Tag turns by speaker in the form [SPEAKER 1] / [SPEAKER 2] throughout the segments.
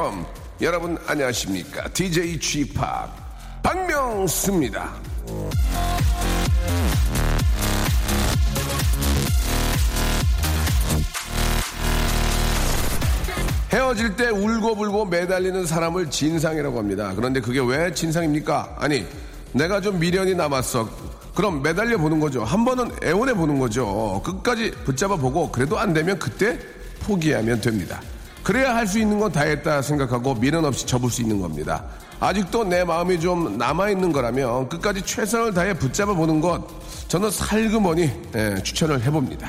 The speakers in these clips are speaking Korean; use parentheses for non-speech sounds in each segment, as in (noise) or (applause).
[SPEAKER 1] welcome. 여러분 안녕하십니까? DJ Chip 박명수입니다. 헤어질 때 울고불고 매달리는 사람을 진상이라고 합니다. 그런데 그게 왜 진상입니까? 아니, 내가 좀 미련이 남았어. 그럼 매달려 보는 거죠. 한 번은 애원해 보는 거죠. 끝까지 붙잡아 보고 그래도 안 되면 그때 포기하면 됩니다. 그래야 할 수 있는 건 다 했다 생각하고 미련 없이 접을 수 있는 겁니다. 아직도 내 마음이 좀 남아있는 거라면 끝까지 최선을 다해 붙잡아 보는 것 저는 살그머니 예, 추천을 해봅니다.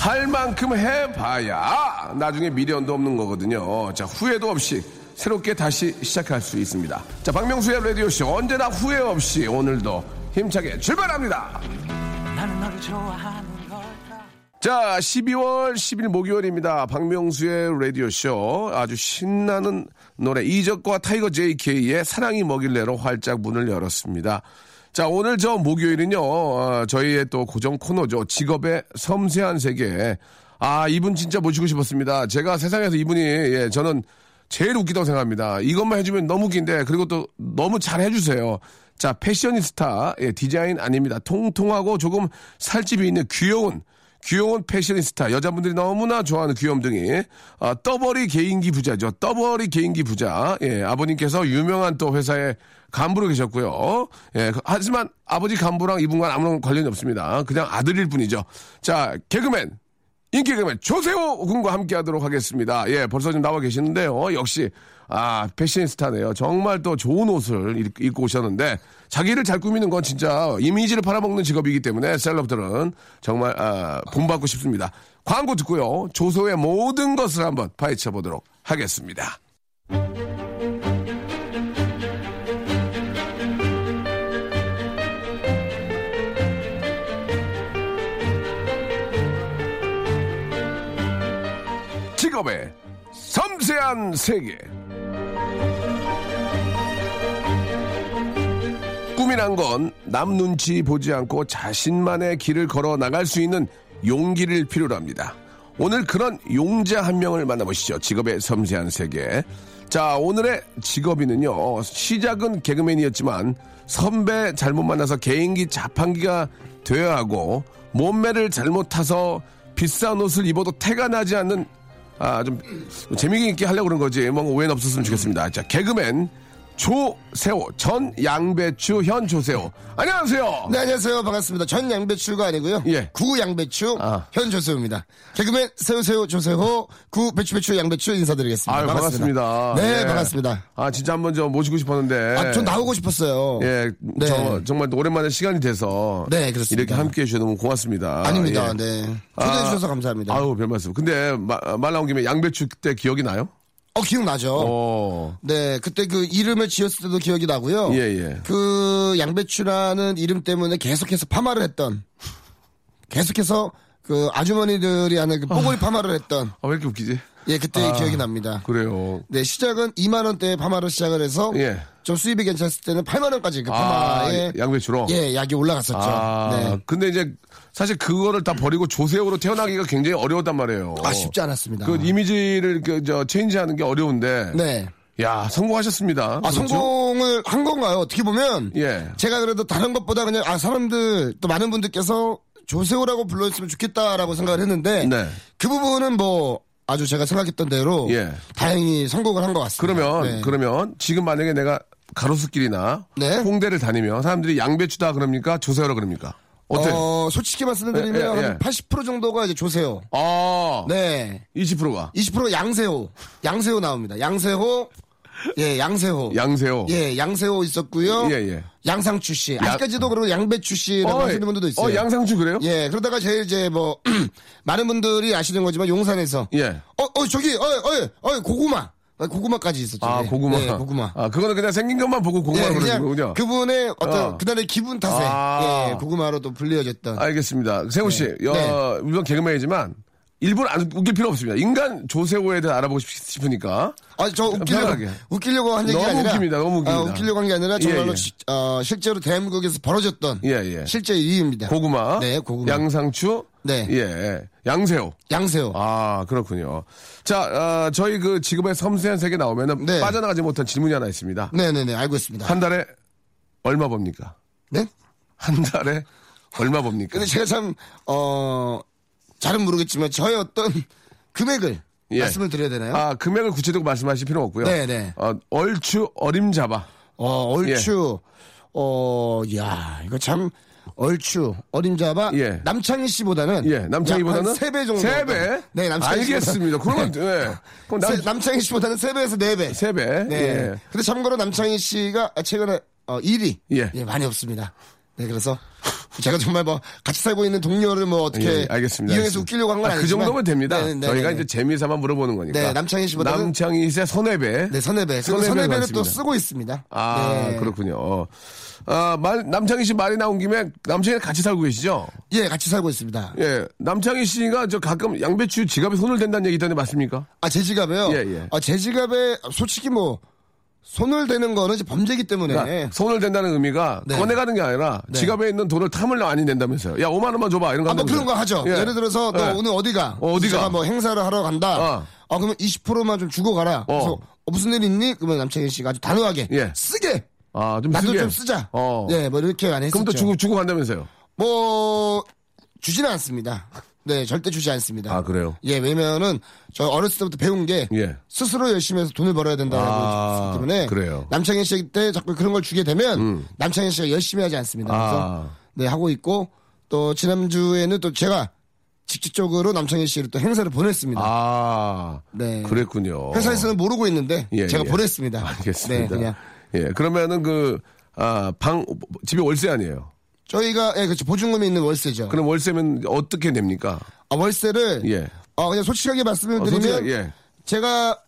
[SPEAKER 1] 할 만큼 해봐야 나중에 미련도 없는 거거든요. 자, 후회도 없이 새롭게 다시 시작할 수 있습니다. 자, 박명수의 라디오쇼 언제나 후회 없이 오늘도 힘차게 출발합니다. 자, 12월 10일 목요일입니다. 박명수의 라디오쇼 아주 신나는 노래 이적과 타이거 JK의 사랑이 뭐길래로 활짝 문을 열었습니다. 자, 오늘 저 목요일은요, 어, 저희의 또 고정 코너죠. 직업의 섬세한 세계. 아, 이분 진짜 모시고 싶었습니다. 제가 세상에서 이분이, 예, 저는 제일 웃기다고 생각합니다. 이것만 해주면 너무 웃긴데, 그리고 또 너무 잘 해주세요. 자, 패셔니스타, 예, 디자인 아닙니다. 통통하고 조금 살집이 있는 귀여운, 귀여운 패셔니스타 여자분들이 너무나 좋아하는 귀염둥이 아, 떠버리 개인기 부자죠. 떠버리 개인기 부자. 예 아버님께서 유명한 또 회사의 간부로 계셨고요. 예 그- 하지만 아버지 간부랑 이분과 아무런 관련이 없습니다. 그냥 아들일 뿐이죠. 자 개그맨 인기 개그맨 조세호 군과 함께 하도록 하겠습니다. 예 벌써 좀 나와 계시는데요. 역시 아 패셔니스타네요. 정말 또 좋은 옷을 입- 입고 오셨는데 자기를 잘 꾸미는 건 진짜 이미지를 팔아먹는 직업이기 때문에 셀럽들은 정말 아, 본받고 싶습니다. 광고 듣고요. 조소의 모든 것을 한번 파헤쳐 보도록 하겠습니다. 직업의 섬세한 세계. 꿈이란 건 남 눈치 보지 않고 자신만의 길을 걸어 나갈 수 있는 용기를 필요로 합니다. 오늘 그런 용자 한 명을 만나보시죠. 직업의 섬세한 세계. 자, 오늘의 직업인은요, 시작은 개그맨이었지만 선배 잘못 만나서 개인기 자판기가 되어야 하고 몸매를 잘못 타서 비싼 옷을 입어도 태가 나지 않는 아, 좀 재미있게 하려고 그런 거지. 뭔가 오해는 없었으면 좋겠습니다. 자, 개그맨 조세호, 전 양배추 현 조세호. 안녕하세요.
[SPEAKER 2] 네, 안녕하세요. 반갑습니다. 전 양배추가 아니고요.
[SPEAKER 1] 예.
[SPEAKER 2] 구 양배추
[SPEAKER 1] 아.
[SPEAKER 2] 현 조세호입니다. 개그맨 세우세요 조세호 구 배추 배추 양배추 인사드리겠습니다.
[SPEAKER 1] 아유, 반갑습니다.
[SPEAKER 2] 네,
[SPEAKER 1] 예.
[SPEAKER 2] 반갑습니다.
[SPEAKER 1] 아, 진짜 한번 저 모시고 싶었는데.
[SPEAKER 2] 아, 전 나오고 싶었어요.
[SPEAKER 1] 예,
[SPEAKER 2] 네.
[SPEAKER 1] 저, 정말 오랜만에 시간이 돼서.
[SPEAKER 2] 네, 그렇습니다.
[SPEAKER 1] 이렇게 함께 해 주셔서 너무 고맙습니다.
[SPEAKER 2] 아닙니다.
[SPEAKER 1] 예.
[SPEAKER 2] 네. 초대해
[SPEAKER 1] 아,
[SPEAKER 2] 주셔서 감사합니다.
[SPEAKER 1] 아유, 별 말씀. 근데 마- 말 나온 김에 양배추 때 기억이 나요?
[SPEAKER 2] 어, 기억나죠?
[SPEAKER 1] 어.
[SPEAKER 2] 네, 그때 그 이름을 지었을 때도 기억이 나고요.
[SPEAKER 1] 예, 예.
[SPEAKER 2] 그 양배추라는 이름 때문에 계속해서 파마를 했던, 계속해서 그 아주머니들이 하는 그 뽀글이 파마를 했던,
[SPEAKER 1] 아, 왜 이렇게 웃기지?
[SPEAKER 2] 예, 그때
[SPEAKER 1] 아.
[SPEAKER 2] 기억이 납니다.
[SPEAKER 1] 그래요.
[SPEAKER 2] 네, 시작은 2만 원대 파마로 시작을 해서
[SPEAKER 1] 예.
[SPEAKER 2] 좀 수입이 괜찮을 때는 8만 원까지 그
[SPEAKER 1] 아,
[SPEAKER 2] 파마에
[SPEAKER 1] 양배추로?
[SPEAKER 2] 예, 약이 올라갔었죠.
[SPEAKER 1] 아,
[SPEAKER 2] 네.
[SPEAKER 1] 근데 이제 사실 그거를 다 버리고 조세호로 태어나기가 굉장히 어려웠단 말이에요.
[SPEAKER 2] 아, 쉽지 않았습니다.
[SPEAKER 1] 그 이미지를 그, 저, 체인지하는 게 어려운데.
[SPEAKER 2] 네.
[SPEAKER 1] 야, 성공하셨습니다.
[SPEAKER 2] 아,
[SPEAKER 1] 그렇죠?
[SPEAKER 2] 성공을 한 건가요? 어떻게 보면
[SPEAKER 1] 예.
[SPEAKER 2] 제가 그래도 다른 것보다 그냥 아 사람들 또 많은 분들께서 조세호라고 불러줬으면 좋겠다라고 생각을 했는데
[SPEAKER 1] 네.
[SPEAKER 2] 그 부분은 뭐 아주 제가 생각했던 대로
[SPEAKER 1] 예.
[SPEAKER 2] 다행히 성공을 한 것 같습니다.
[SPEAKER 1] 그러면,
[SPEAKER 2] 네.
[SPEAKER 1] 그러면 지금 만약에 내가 가로수길이나
[SPEAKER 2] 네.
[SPEAKER 1] 홍대를 다니면 사람들이 양배추다 그럽니까? 조세호라 그럽니까? 어때?
[SPEAKER 2] 어, 솔직히 말씀드리면
[SPEAKER 1] 예, 예, 예.
[SPEAKER 2] 한 80% 정도가 이제 조세호.
[SPEAKER 1] 아,
[SPEAKER 2] 네.
[SPEAKER 1] 20%가
[SPEAKER 2] 20% 양세호. 양세호 나옵니다. 양세호. 예, 양세호.
[SPEAKER 1] 양세호.
[SPEAKER 2] 예, 양세호 있었고요.
[SPEAKER 1] 예, 예.
[SPEAKER 2] 양상추 씨. 아직까지도 그리고 양배추 씨라고 하시는 분들도 있어요.
[SPEAKER 1] 어, 양상추 그래요?
[SPEAKER 2] 예, 그러다가 제일 이제 뭐 (clears throat) 많은 분들이 아시는 거지만 용산에서
[SPEAKER 1] 예.
[SPEAKER 2] 어, 어, 저기, 어, 어, 어, 고구마. 어, 고구마까지 있었죠.
[SPEAKER 1] 아,
[SPEAKER 2] 예.
[SPEAKER 1] 고구마.
[SPEAKER 2] 예, 고구마.
[SPEAKER 1] 아, 그거는 그냥 생긴 것만 보고 고구마
[SPEAKER 2] 예,
[SPEAKER 1] 그러는 거군요.
[SPEAKER 2] 그분의 어떤
[SPEAKER 1] 어.
[SPEAKER 2] 그날의 기분 탓에
[SPEAKER 1] 아.
[SPEAKER 2] 예, 고구마로 또 불리어졌던.
[SPEAKER 1] 알겠습니다. 세호 씨,
[SPEAKER 2] 네.
[SPEAKER 1] 어,
[SPEAKER 2] 네.
[SPEAKER 1] 물론 개그맨이지만 일부러 안 웃길 필요 없습니다. 인간 조세호에 대해 알아보고 싶, 싶으니까.
[SPEAKER 2] 아, 저 웃기려고,
[SPEAKER 1] 편하게.
[SPEAKER 2] 웃기려고 한 얘기가 아니라.
[SPEAKER 1] 웃깁니다. 너무 웃깁니다.
[SPEAKER 2] 아, 웃기려고 한 게 아니라 정말로
[SPEAKER 1] 예, 예.
[SPEAKER 2] 시- 어, 실제로 대한민국에서 벌어졌던.
[SPEAKER 1] 예, 예.
[SPEAKER 2] 실제 일입니다.
[SPEAKER 1] 고구마.
[SPEAKER 2] 네, 고구마.
[SPEAKER 1] 양상추.
[SPEAKER 2] 네.
[SPEAKER 1] 예. 양세호.
[SPEAKER 2] 양세호.
[SPEAKER 1] 아, 그렇군요. 자, 어, 저희 그 직업의 섬세한 세계 나오면은
[SPEAKER 2] 네.
[SPEAKER 1] 빠져나가지 못한 질문이 하나 있습니다.
[SPEAKER 2] 네네네, 알고 있습니다.
[SPEAKER 1] 한 달에 얼마 봅니까?
[SPEAKER 2] 네?
[SPEAKER 1] 한 달에 얼마 봅니까?
[SPEAKER 2] 근데 제가 참, 어, 잘은 모르겠지만 저의 어떤 금액을
[SPEAKER 1] 예.
[SPEAKER 2] 말씀을 드려야 되나요?
[SPEAKER 1] 아, 금액을 구체적으로 말씀하실 필요 없고요.
[SPEAKER 2] 네네.
[SPEAKER 1] 어, 얼추 어림잡아.
[SPEAKER 2] 어, 얼추, 어, 야, 이거 참, 얼추, 어림 잡아.
[SPEAKER 1] 예.
[SPEAKER 2] 남창희 씨보다는.
[SPEAKER 1] 예, 남창희보다는
[SPEAKER 2] 3배 정도.
[SPEAKER 1] 세 배?
[SPEAKER 2] 네, 남창희
[SPEAKER 1] 알겠습니다. 그러면 예. 그럼 남,
[SPEAKER 2] 세- 남창희 씨보다는 3배에서 4배.
[SPEAKER 1] 세 배.
[SPEAKER 2] 네.
[SPEAKER 1] 예.
[SPEAKER 2] 근데 참고로 남창희 씨가 최근에 어, 일이
[SPEAKER 1] 예.
[SPEAKER 2] 많이 없습니다. 네, 그래서 제가 정말 뭐 같이 살고 있는 동료를 뭐 어떻게
[SPEAKER 1] 예, 알겠습니다.
[SPEAKER 2] 이용해서 웃기려고 한 건
[SPEAKER 1] 아, 그
[SPEAKER 2] 아니지만
[SPEAKER 1] 정도면 됩니다.
[SPEAKER 2] 네, 네,
[SPEAKER 1] 저희가
[SPEAKER 2] 네,
[SPEAKER 1] 이제
[SPEAKER 2] 네.
[SPEAKER 1] 재미삼아 물어보는 거니까.
[SPEAKER 2] 네, 남창희 씨보다는-
[SPEAKER 1] 남창희 씨의 손해배.
[SPEAKER 2] 네,
[SPEAKER 1] 선회배를
[SPEAKER 2] 선회배를 또. 쓰고 있습니다.
[SPEAKER 1] 아,
[SPEAKER 2] 네.
[SPEAKER 1] 그렇군요. 아, 말, 남창희 씨 말이 나온 김에 남창희 같이 살고 계시죠?
[SPEAKER 2] 예, 같이 살고 있습니다.
[SPEAKER 1] 예. 남창희 씨가 저 가끔 양배추 지갑에 손을 댄다는 얘기 있던데 맞습니까?
[SPEAKER 2] 아, 제 지갑에요?
[SPEAKER 1] 예, 예.
[SPEAKER 2] 아, 제 지갑에 솔직히 뭐 손을 대는 거는 이제 범죄이기 때문에
[SPEAKER 1] 그러니까 손을 댄다는 의미가
[SPEAKER 2] 네.
[SPEAKER 1] 꺼내가는 게 아니라
[SPEAKER 2] 네.
[SPEAKER 1] 지갑에 있는 돈을 탐을 많이 낸다면서요. 야, 5만 원만 줘봐. 이런 거
[SPEAKER 2] 아, 뭐
[SPEAKER 1] 한다면서요.
[SPEAKER 2] 그런 거 하죠.
[SPEAKER 1] 예.
[SPEAKER 2] 예. 를 들어서 너
[SPEAKER 1] 예.
[SPEAKER 2] 오늘 어디가?
[SPEAKER 1] 어, 어디가?
[SPEAKER 2] 뭐 행사를 하러 간다.
[SPEAKER 1] 어.
[SPEAKER 2] 아, 그러면 20%만 좀 주고 가라. 그래서 어, 무슨 일 있니? 그러면 남창희 씨가 아주 단호하게
[SPEAKER 1] 예.
[SPEAKER 2] 쓰게.
[SPEAKER 1] 아, 좀
[SPEAKER 2] 나도
[SPEAKER 1] 쓰게.
[SPEAKER 2] 좀 쓰자.
[SPEAKER 1] 어.
[SPEAKER 2] 예, 뭐 이렇게 많이 했었죠.
[SPEAKER 1] 그럼 또 주고, 주고 간다면서요.
[SPEAKER 2] 뭐 주지는 않습니다. 네, 절대 주지 않습니다.
[SPEAKER 1] 아, 그래요?
[SPEAKER 2] 예, 왜냐면은 저 어렸을 때부터 배운 게
[SPEAKER 1] 예.
[SPEAKER 2] 스스로 열심히 해서 돈을 벌어야 된다고
[SPEAKER 1] 아,
[SPEAKER 2] 때문에
[SPEAKER 1] 그래요. 음.
[SPEAKER 2] 남창희 씨 때 자꾸 그런 걸 주게 되면 남창희 씨가 열심히 하지 않습니다. 그래서
[SPEAKER 1] 아.
[SPEAKER 2] 네 하고 있고 또 지난주에는 또 제가 직접적으로 남창희 씨를 또 행사를 보냈습니다.
[SPEAKER 1] 아.
[SPEAKER 2] 네.
[SPEAKER 1] 그랬군요.
[SPEAKER 2] 회사에서는 모르고 있는데
[SPEAKER 1] 예,
[SPEAKER 2] 제가
[SPEAKER 1] 예.
[SPEAKER 2] 보냈습니다.
[SPEAKER 1] 알겠습니다.
[SPEAKER 2] 네, 그냥
[SPEAKER 1] 예. 그러면은 그, 아, 방, 집이 월세 아니에요?
[SPEAKER 2] 저희가 예, 그렇죠. 보증금이 있는 월세죠.
[SPEAKER 1] 그럼 월세면 어떻게 냅니까?
[SPEAKER 2] 아, 월세를
[SPEAKER 1] 예.
[SPEAKER 2] 어, 그냥 솔직하게 말씀을
[SPEAKER 1] 어,
[SPEAKER 2] 드리면
[SPEAKER 1] 솔직히, 예.
[SPEAKER 2] 제가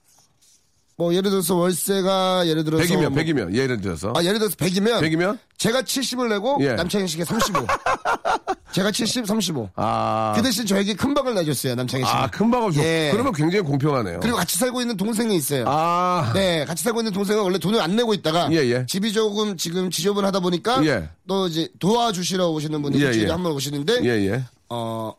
[SPEAKER 2] 뭐 예를 들어서 월세가 예를 들어서
[SPEAKER 1] 100이면,
[SPEAKER 2] 뭐-
[SPEAKER 1] 100이면, 예를 들어서.
[SPEAKER 2] 아, 예를 들어서 100이면
[SPEAKER 1] 100이면?
[SPEAKER 2] 제가 70을 내고
[SPEAKER 1] 예.
[SPEAKER 2] 남창희 씨가 35. (laughs) 제가 70, 35.
[SPEAKER 1] 아.
[SPEAKER 2] 그 대신 저에게 큰 방을 내줬어요, 남창희 씨가.
[SPEAKER 1] 아, 큰 방을 줘.
[SPEAKER 2] 예.
[SPEAKER 1] 그러면 굉장히 공평하네요.
[SPEAKER 2] 그리고 같이 살고 있는 동생이 있어요.
[SPEAKER 1] 아.
[SPEAKER 2] 네, 같이 살고 있는 동생은 원래 돈을 안 내고 있다가
[SPEAKER 1] 예, 예.
[SPEAKER 2] 집이 조금 지금 지저분하다 보니까
[SPEAKER 1] 예.
[SPEAKER 2] 또 이제 도와주시러 오시는 분이
[SPEAKER 1] 예,
[SPEAKER 2] 일주일에
[SPEAKER 1] 예.
[SPEAKER 2] 한번 오시는데
[SPEAKER 1] 예, 예.
[SPEAKER 2] 어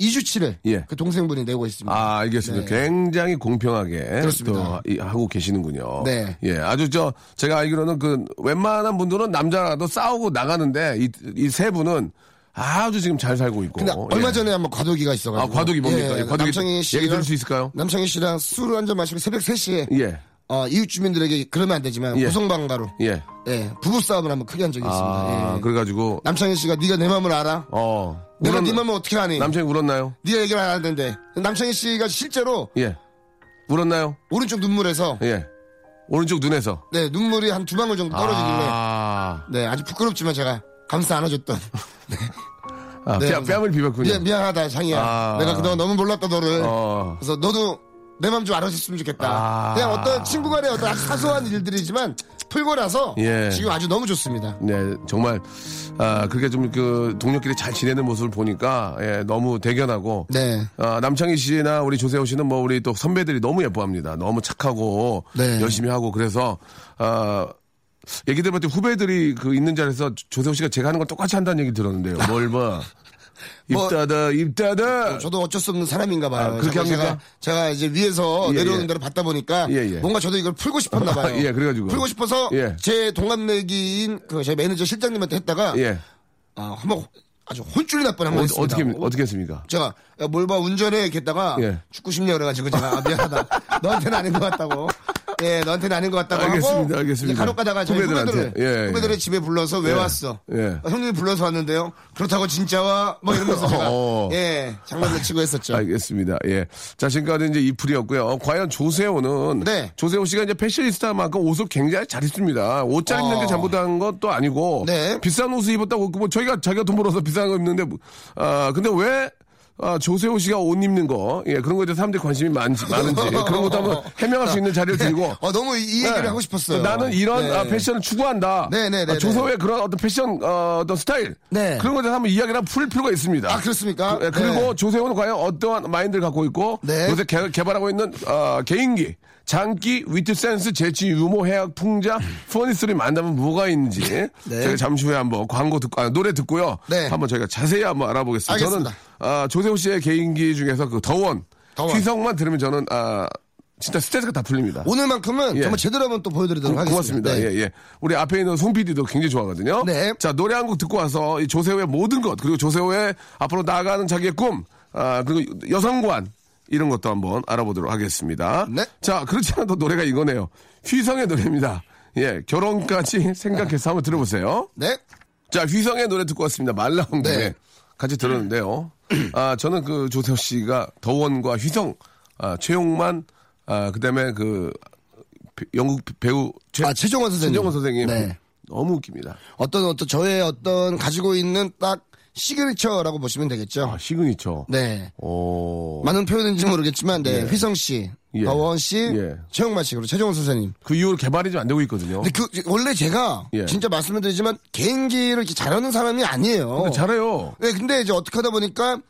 [SPEAKER 2] 2주치를
[SPEAKER 1] 예.
[SPEAKER 2] 그 동생분이 내고 있습니다.
[SPEAKER 1] 아, 알겠습니다.
[SPEAKER 2] 네.
[SPEAKER 1] 굉장히 공평하게
[SPEAKER 2] 그렇습니다.
[SPEAKER 1] 또 이- 하고 계시는군요.
[SPEAKER 2] 네.
[SPEAKER 1] 예, 아주 저 제가 알기로는 그 웬만한 분들은 남자라도 싸우고 나가는데 이 이 세 분은 아주 지금 잘 살고 있고.
[SPEAKER 2] 근데 얼마
[SPEAKER 1] 예.
[SPEAKER 2] 전에 한번 과도기가 있어가지고.
[SPEAKER 1] 아, 과도기 뭡니까?
[SPEAKER 2] 예,
[SPEAKER 1] 예, 과도기
[SPEAKER 2] 남창희 씨랑
[SPEAKER 1] 얘기 들을 수 있을까요?
[SPEAKER 2] 남창희 씨랑 술을 한 잔 마시고 새벽 3시에
[SPEAKER 1] 예.
[SPEAKER 2] 어, 이웃 주민들에게 그러면 안 되지만
[SPEAKER 1] 예.
[SPEAKER 2] 고성방가로
[SPEAKER 1] 예.
[SPEAKER 2] 예, 부부 싸움을 한번 크게 한 적이
[SPEAKER 1] 아,
[SPEAKER 2] 있습니다. 예.
[SPEAKER 1] 그래가지고
[SPEAKER 2] 남창희 씨가 네가 내 마음을 알아?
[SPEAKER 1] 어.
[SPEAKER 2] 내가
[SPEAKER 1] 울었-
[SPEAKER 2] 네 마음을 어떻게 아니?
[SPEAKER 1] 남편이 울었나요?
[SPEAKER 2] 네가 얘기를 안 하는데 남창희 씨가 실제로
[SPEAKER 1] 예. 울었나요?
[SPEAKER 2] 오른쪽 눈물에서
[SPEAKER 1] 예. 오른쪽 눈에서.
[SPEAKER 2] 네 눈물이 한 두 방울 정도 떨어지길래
[SPEAKER 1] 아,
[SPEAKER 2] 네 아주 부끄럽지만 제가 감싸 안아줬던 (laughs)
[SPEAKER 1] 아,
[SPEAKER 2] 네,
[SPEAKER 1] 뺨, 을 비볐군요.
[SPEAKER 2] 미안, 미안하다 장이야
[SPEAKER 1] 아.
[SPEAKER 2] 내가 그동안 너무 몰랐다 너를
[SPEAKER 1] 어.
[SPEAKER 2] 그래서 너도 내 마음 좀 알아줬으면 좋겠다
[SPEAKER 1] 아.
[SPEAKER 2] 그냥 어떤 친구 간의 어떤 아주 사소한 일들이지만 풀고 나서
[SPEAKER 1] 예.
[SPEAKER 2] 지금 아주 너무 좋습니다
[SPEAKER 1] 네, 정말, 아, 그렇게 좀 그 동료끼리 잘 지내는 모습을 보니까, 예, 너무 대견하고.
[SPEAKER 2] 네
[SPEAKER 1] 아, 남창희 씨나 우리 조세호 씨는 뭐 우리 또 선배들이 너무 예뻐합니다. 너무 착하고,
[SPEAKER 2] 네.
[SPEAKER 1] 열심히 하고, 그래서, 아, 얘기 들어봤더니 후배들이 그 있는 자리에서 조세호 씨가 제가 하는 걸 똑같이 한다는 얘기 들었는데요. 뭘 봐. 입 (laughs)
[SPEAKER 2] 뭐-
[SPEAKER 1] 닫아, 입 닫아!
[SPEAKER 2] 저도 어쩔 수 없는 사람인가 봐요.
[SPEAKER 1] 아, 그렇게
[SPEAKER 2] 자꾸 제가,
[SPEAKER 1] 합니까?
[SPEAKER 2] 제가 이제 위에서
[SPEAKER 1] 예,
[SPEAKER 2] 내려오는
[SPEAKER 1] 예.
[SPEAKER 2] 대로 받다 보니까
[SPEAKER 1] 예, 예.
[SPEAKER 2] 뭔가 저도 이걸 풀고 싶었나 봐요. (laughs)
[SPEAKER 1] 예, 그래가지고.
[SPEAKER 2] 풀고 싶어서
[SPEAKER 1] 예.
[SPEAKER 2] 제 동갑내기인 그 제 매니저 실장님한테 했다가
[SPEAKER 1] 예.
[SPEAKER 2] 아, 한번 아주 혼쭐이 날 뻔한 거
[SPEAKER 1] 어,
[SPEAKER 2] 있습니다.
[SPEAKER 1] 어떻게, 어떻게 했습니까?
[SPEAKER 2] 제가 야, 뭘봐 운전해 이렇게 했다가
[SPEAKER 1] 예.
[SPEAKER 2] 죽고 싶냐 그래가지고 제가 아, 미안하다 너한테는 아닌 것 같다고 예, 너한테는 아닌 것 같다고
[SPEAKER 1] 알겠습니다,
[SPEAKER 2] 하고
[SPEAKER 1] 알겠습니다.
[SPEAKER 2] 간혹 가다가 저희
[SPEAKER 1] 후배들한테.
[SPEAKER 2] 후배들을
[SPEAKER 1] 예, 예.
[SPEAKER 2] 후배들의 집에 불러서 왜
[SPEAKER 1] 예.
[SPEAKER 2] 왔어?
[SPEAKER 1] 예.
[SPEAKER 2] 어, 형님이 불러서 왔는데요. 그렇다고 진짜와 뭐 이러면서 (laughs) 제가
[SPEAKER 1] 어.
[SPEAKER 2] 예 장난을 치고 했었죠.
[SPEAKER 1] 알겠습니다. 예. 자, 지금까지 이제 이풀이었고요. 어, 과연 조세호는.
[SPEAKER 2] 네.
[SPEAKER 1] 조세호 씨가 이제 패셔니스타만큼 옷을 굉장히 잘 입습니다. 옷 잘 입는 게
[SPEAKER 2] 어.
[SPEAKER 1] 잘못한 것도 아니고.
[SPEAKER 2] 네.
[SPEAKER 1] 비싼 옷을 입었다고, 뭐, 저희가 자기가 돈 벌어서 비싼 거 입는데, 아, 근데 왜, 아, 조세호 씨가 옷 입는 거, 예, 그런 거에 대해서 사람들이 관심이 많지, 많은지, (laughs) 그런 것도 한번 해명할 수 있는 자리를 드리고. (laughs)
[SPEAKER 2] 어, 너무 이, 이 얘기를
[SPEAKER 1] 네.
[SPEAKER 2] 하고 싶었어요.
[SPEAKER 1] 나는 이런
[SPEAKER 2] 네.
[SPEAKER 1] 아, 패션을 추구한다.
[SPEAKER 2] 네, 네, 네,
[SPEAKER 1] 아, 조세호의 그런 어떤 패션 어, 떤 스타일
[SPEAKER 2] 네.
[SPEAKER 1] 그런 것에 한번 이야기를 풀 필요가 있습니다.
[SPEAKER 2] 아, 그렇습니까?
[SPEAKER 1] 그, 예, 그리고
[SPEAKER 2] 네.
[SPEAKER 1] 조세호는 과연 어떠한 마인드를 갖고 있고
[SPEAKER 2] 네.
[SPEAKER 1] 요새 개, 개발하고 있는 어, 개인기. 장기, 위트 센스, 재치, 유머, 해학, 풍자, funniness를 만나면 뭐가 있는지
[SPEAKER 2] 네.
[SPEAKER 1] 저희가 잠시 후에 한번 광고 듣고 아, 노래 듣고요.
[SPEAKER 2] 네.
[SPEAKER 1] 한번 저희가 자세히 한번 알아보겠습니다.
[SPEAKER 2] 알겠습니다.
[SPEAKER 1] 저는 아, 조세호 씨의 개인기 중에서 그 더원,
[SPEAKER 2] 더원.
[SPEAKER 1] 휘성만 들으면 저는 아, 진짜 스트레스가 다 풀립니다.
[SPEAKER 2] 오늘만큼은
[SPEAKER 1] 예.
[SPEAKER 2] 정말 제대로 한번 또 보여드리도록
[SPEAKER 1] 고-
[SPEAKER 2] 하겠습니다.
[SPEAKER 1] 고맙습니다.
[SPEAKER 2] 네.
[SPEAKER 1] 예, 예. 우리 앞에 있는 송 PD도 굉장히 좋아하거든요.
[SPEAKER 2] 네.
[SPEAKER 1] 자, 노래 한 곡 듣고 와서 이 조세호의 모든 것, 그리고 조세호의 앞으로 나아가는 자기의 꿈, 아, 그리고 여성관, 이런 것도 한번 알아보도록 하겠습니다.
[SPEAKER 2] 네.
[SPEAKER 1] 자, 그렇지 않아도 노래가 이거네요. 휘성의 노래입니다. 예, 결혼까지 (laughs) 생각해서 한번 들어보세요.
[SPEAKER 2] 네.
[SPEAKER 1] 자, 휘성의 노래 듣고 왔습니다. 말 나온 김에
[SPEAKER 2] 네.
[SPEAKER 1] 같이 들었는데요. 아, 저는 그 조세호 씨가 더원과 휘성, 아, 최용만, 아, 그 다음에 그 배- 영국 배우 최,
[SPEAKER 2] 아, 최종원 선생님.
[SPEAKER 1] 최종원 선생님.
[SPEAKER 2] 네.
[SPEAKER 1] 너무 웃깁니다.
[SPEAKER 2] 어떤 어떤 저의 어떤 가지고 있는 딱 signature라고 보시면 되겠죠.
[SPEAKER 1] 아, 시그니처.
[SPEAKER 2] 네.
[SPEAKER 1] 오.
[SPEAKER 2] 맞는 표현인지 모르겠지만, 네. 휘성 씨,
[SPEAKER 1] 예.
[SPEAKER 2] 더원 씨,
[SPEAKER 1] 예.
[SPEAKER 2] 최홍만 씨, 그리고 최종원 선생님.
[SPEAKER 1] 그 이후로 개발이 좀 안 되고 있거든요.
[SPEAKER 2] 근데 그, 원래 제가,
[SPEAKER 1] 예.
[SPEAKER 2] 진짜 말씀을 드리지만, 개인기를 이렇게 잘하는 사람이 아니에요.
[SPEAKER 1] 근데 잘해요.
[SPEAKER 2] 네, 근데 이제 어떻게 하다 보니까,